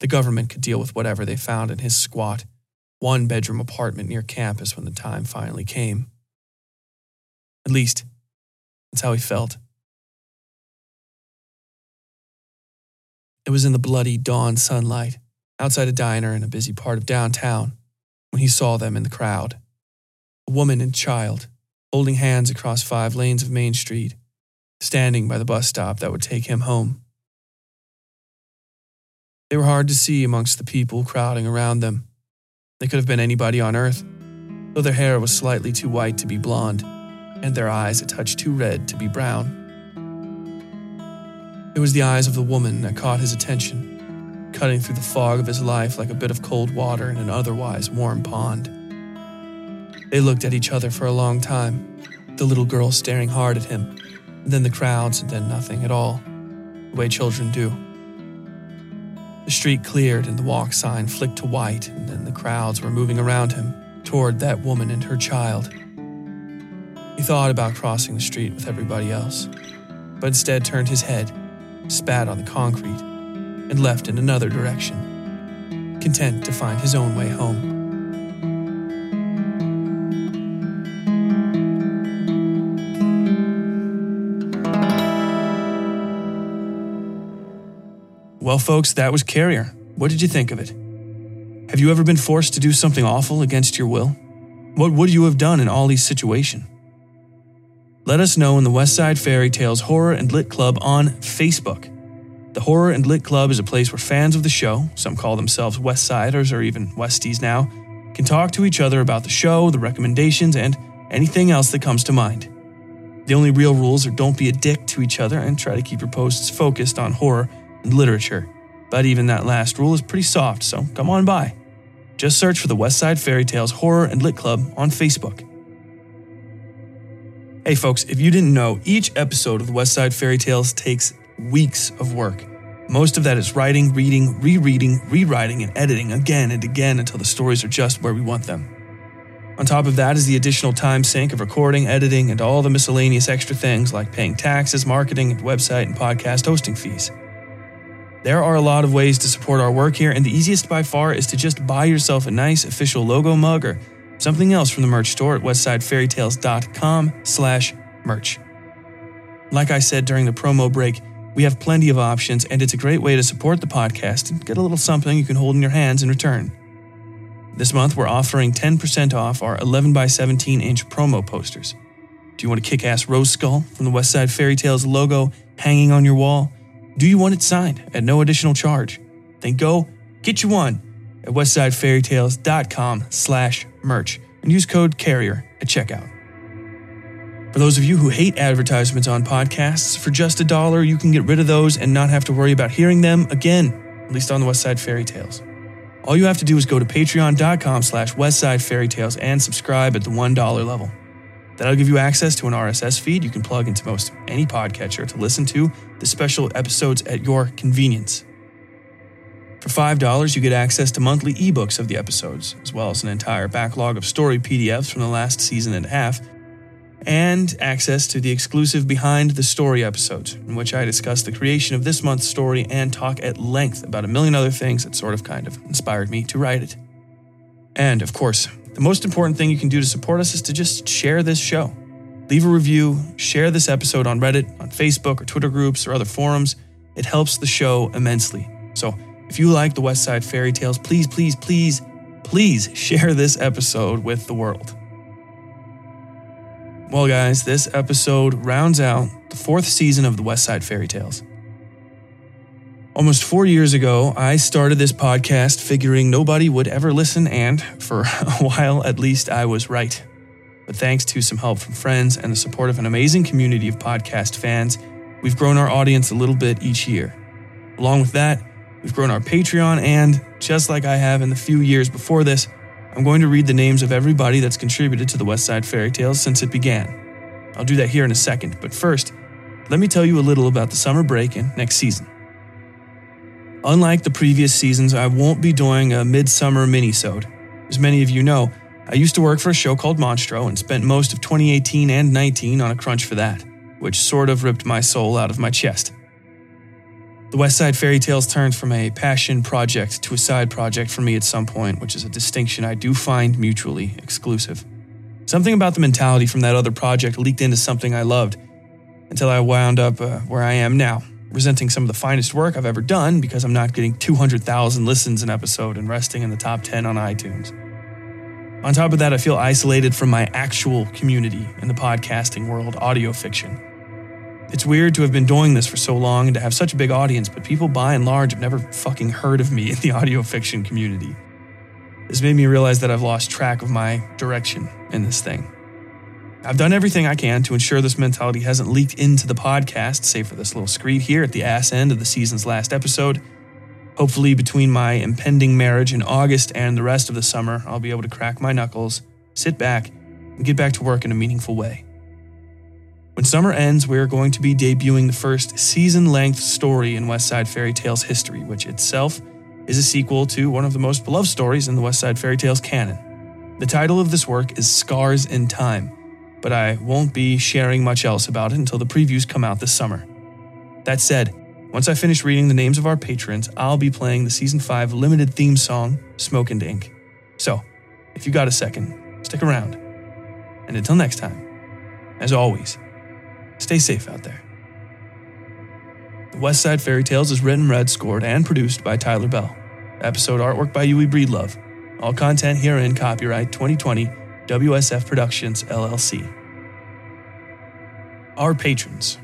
The government could deal with whatever they found in his squat, one bedroom apartment near campus when the time finally came. At least, that's how he felt. It was in the bloody dawn sunlight, outside a diner in a busy part of downtown, when he saw them in the crowd. A woman and child, holding hands across five lanes of Main Street, standing by the bus stop that would take him home. They were hard to see amongst the people crowding around them. They could have been anybody on earth, though their hair was slightly too white to be blonde, and their eyes a touch too red to be brown. It was the eyes of the woman that caught his attention, cutting through the fog of his life like a bit of cold water in an otherwise warm pond. They looked at each other for a long time, the little girl staring hard at him, and then the crowds, and then nothing at all, the way children do. The street cleared and the walk sign flicked to white, and then the crowds were moving around him, toward that woman and her child. He thought about crossing the street with everybody else, but instead turned his head spat on the concrete, and left in another direction, content to find his own way home. Well, folks, that was Carrier. What did you think of it? Have you ever been forced to do something awful against your will? What would you have done in Ollie's situation? Let us know in the Westside Fairytales Horror and Lit Club on Facebook. The Horror and Lit Club is a place where fans of the show, some call themselves Westsiders or even Westies now, can talk to each other about the show, the recommendations, and anything else that comes to mind. The only real rules are don't be a dick to each other and try to keep your posts focused on horror and literature. But even that last rule is pretty soft, so come on by. Just search for the Westside Fairytales Horror and Lit Club on Facebook. Hey, folks, if you didn't know, each episode of the Westside Fairytales takes weeks of work. Most of that is writing, reading, rereading, rewriting, and editing again and again until the stories are just where we want them. On top of that is the additional time sink of recording, editing, and all the miscellaneous extra things like paying taxes, marketing, and website and podcast hosting fees. There are a lot of ways to support our work here, and the easiest by far is to just buy yourself a nice official logo mug or something else from the merch store at westsidefairytales.com slash merch. Like I said during the promo break, we have plenty of options, and it's a great way to support the podcast and get a little something you can hold in your hands in return. This month, we're offering 10% off our 11 by 17 inch promo posters. Do you want a kick ass rose skull from the Westside Fairytales logo hanging on your wall? Do you want it signed at no additional charge? Then go get you one at westsidefairytales.com slash merch and use code CARRIER at checkout. For those of you who hate advertisements on podcasts, for just a dollar, you can get rid of those and not have to worry about hearing them again, at least on the Westside Fairytales. All you have to do is go to patreon.com slash westsidefairytales and subscribe at the $1 level. That'll give you access to an RSS feed you can plug into most any podcatcher to listen to the special episodes at your convenience. For $5, you get access to monthly ebooks of the episodes, as well as an entire backlog of story PDFs from the last season and a half, and access to the exclusive Behind the Story episodes, in which I discuss the creation of this month's story and talk at length about a million other things that sort of kind of inspired me to write it. And, of course, the most important thing you can do to support us is to just share this show. Leave a review, share this episode on Reddit, on Facebook, or Twitter groups, or other forums. It helps the show immensely. So, if you like the Westside Fairytales, please, please, please, please share this episode with the world. Well, guys, this episode rounds out the fourth season of the Westside Fairytales. Almost four years ago, I started this podcast figuring nobody would ever listen, and for a while at least, I was right. But thanks to some help from friends and the support of an amazing community of podcast fans, we've grown our audience a little bit each year. Along with that, we've grown our Patreon, and just like I have in the few years before this, I'm going to read the names of everybody that's contributed to the Westside Fairytales since it began. I'll do that here in a second, but first, let me tell you a little about the summer break and next season. Unlike the previous seasons, I won't be doing a midsummer minisode. As many of you know, I used to work for a show called Monstro and spent most of 2018 and 19 on a crunch for that, which sort of ripped my soul out of my chest. The Westside Fairytales turned from a passion project to a side project for me at some point, which is a distinction I do find mutually exclusive. Something about the mentality from that other project leaked into something I loved until I wound up uh, where I am now, resenting some of the finest work I've ever done because I'm not getting 200,000 listens an episode and resting in the top 10 on iTunes. On top of that, I feel isolated from my actual community in the podcasting world, audio fiction. It's weird to have been doing this for so long and to have such a big audience, but people by and large have never fucking heard of me in the audio fiction community. This made me realize that I've lost track of my direction in this thing. I've done everything I can to ensure this mentality hasn't leaked into the podcast, save for this little screed here at the ass end of the season's last episode. Hopefully, between my impending marriage in August and the rest of the summer, I'll be able to crack my knuckles, sit back, and get back to work in a meaningful way. When summer ends, we're going to be debuting the first season length story in Westside Fairytales history, which itself is a sequel to one of the most beloved stories in the Westside Fairytales canon. The title of this work is Scars in Time but I won't be sharing much else about it until the previews come out this summer. That said, once I finish reading the names of our patrons, I'll be playing the season 5 limited theme song, Smoke and Ink. So, if you got a second, stick around. And until next time, as always, stay safe out there. The Westside Fairytales is written, read, scored, and produced by Tyler Bell. Episode artwork by Yui Breedlove. All content herein copyright 2020 WSF Productions, LLC. Our patrons.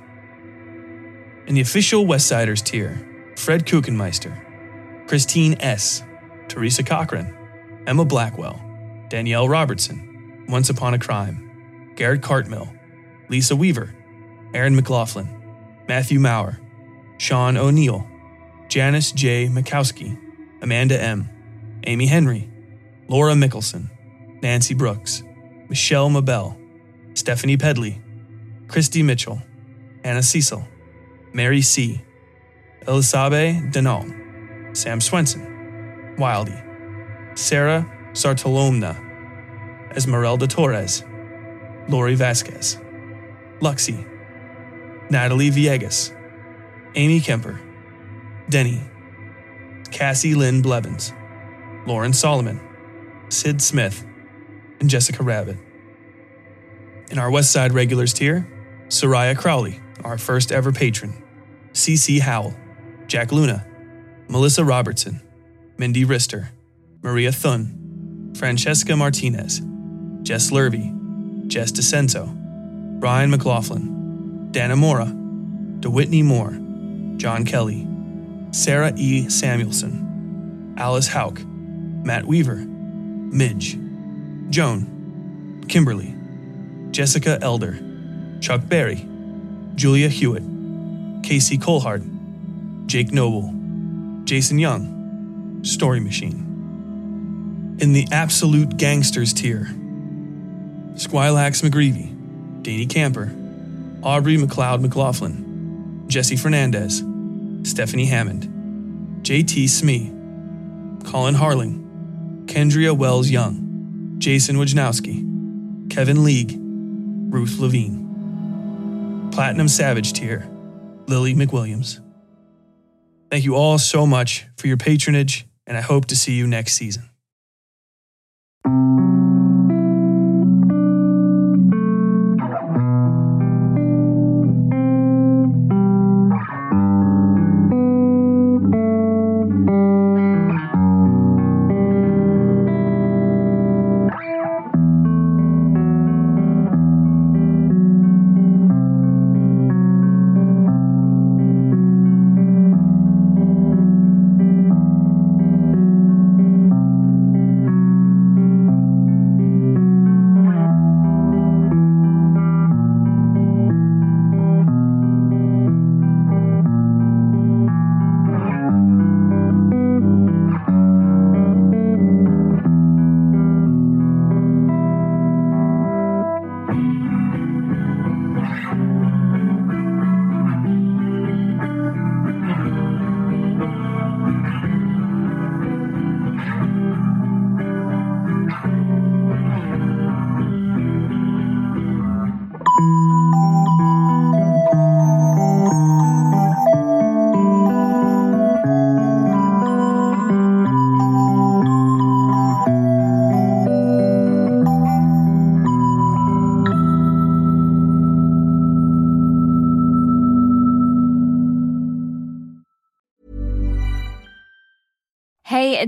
In the official Westsiders tier, Fred Kuchenmeister, Christine S., Teresa Cochran, Emma Blackwell, Danielle Robertson, Once Upon a Crime, Garrett Cartmill, Lisa Weaver, Aaron McLaughlin, Matthew Maurer, Sean O'Neill, Janice J. Mikowski, Amanda M., Amy Henry, Laura Mickelson, Nancy Brooks, Michelle Mabel, Stephanie Pedley, Christy Mitchell, Anna Cecil, Mary C., Elisabe Denon, Sam Swenson, Wildy, Sarah Sartolomna, Esmeralda Torres, Lori Vasquez, Luxie, Natalie Viegas, Amy Kemper, Denny, Cassie Lynn Blevins, Lauren Solomon, Sid Smith, and Jessica Rabbit. In our West Side regulars tier, Soraya Crowley, our first ever patron, CC Howell, Jack Luna, Melissa Robertson, Mindy Rister, Maria Thun, Francesca Martinez, Jess Lurvy, Jess DeCenso, Brian McLaughlin, Dana Mora, DeWhitney Moore, John Kelly, Sarah E. Samuelson, Alice Hauk, Matt Weaver, Midge, Joan, Kimberly, Jessica Elder, Chuck Berry, Julia Hewitt, Casey Colhart, Jake Noble, Jason Young, Story Machine. In the absolute gangsters tier, Squilax McGreevy, Danny Camper, Aubrey McLeod McLaughlin, Jesse Fernandez, Stephanie Hammond, JT Smee, Colin Harling, Kendria Wells Young, Jason Wojnowski, Kevin League, Ruth Levine. Platinum Savage tier, Lily McWilliams. Thank you all so much for your patronage, and I hope to see you next season.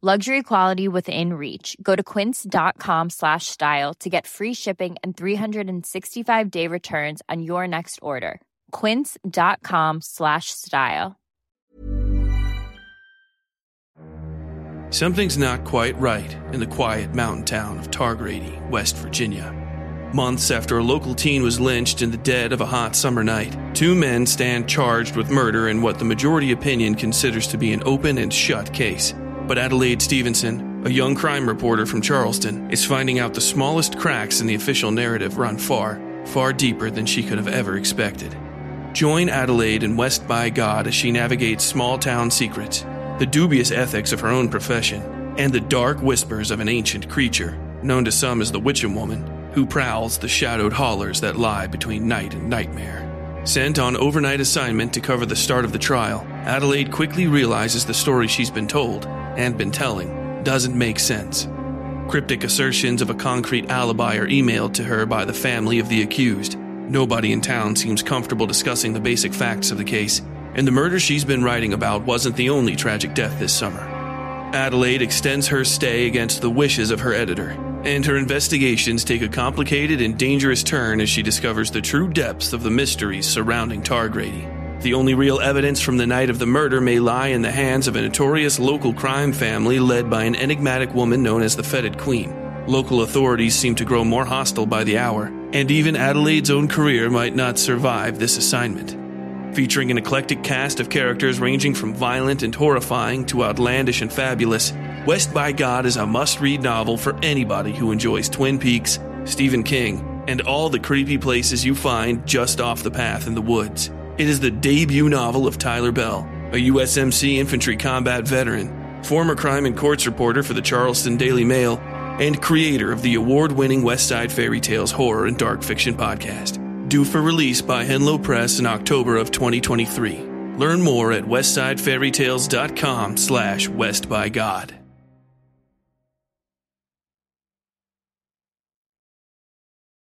Luxury quality within reach. Go to quince.com slash style to get free shipping and 365 day returns on your next order. Quince.com slash style.
Something's not quite right in the quiet mountain town of Targrady, West Virginia. Months after a local teen was lynched in the dead of a hot summer night, two men stand charged with murder in what the majority opinion considers to be an open and shut case. But Adelaide Stevenson, a young crime reporter from Charleston, is finding out the smallest cracks in the official narrative run far, far deeper than she could have ever expected. Join Adelaide in West by God as she navigates small town secrets, the dubious ethics of her own profession, and the dark whispers of an ancient creature, known to some as the Witching Woman, who prowls the shadowed hollers that lie between night and nightmare. Sent on overnight assignment to cover the start of the trial, Adelaide quickly realizes the story she's been told and been telling doesn't make sense. Cryptic assertions of a concrete alibi are emailed to her by the family of the accused. Nobody in town seems comfortable discussing the basic facts of the case, and the murder she's been writing about wasn't the only tragic death this summer. Adelaide extends her stay against the wishes of her editor, and her investigations take a complicated and dangerous turn as she discovers the true depths of the mysteries surrounding Targrady. The only real evidence from the night of the murder may lie in the hands of a notorious local crime family led by an enigmatic woman known as the Fetid Queen. Local authorities seem to grow more hostile by the hour, and even Adelaide's own career might not survive this assignment. Featuring an eclectic cast of characters ranging from violent and horrifying to outlandish and fabulous, West by God is a must read novel for anybody who enjoys Twin Peaks, Stephen King, and all the creepy places you find just off the path in the woods. It is the debut novel of Tyler Bell, a USMC infantry combat veteran, former crime and courts reporter for the Charleston Daily Mail, and creator of the award winning Westside Fairytales horror and dark fiction podcast. Due for release by Henlow Press in October of 2023. Learn more at westsidefairytales.com slash westbygod.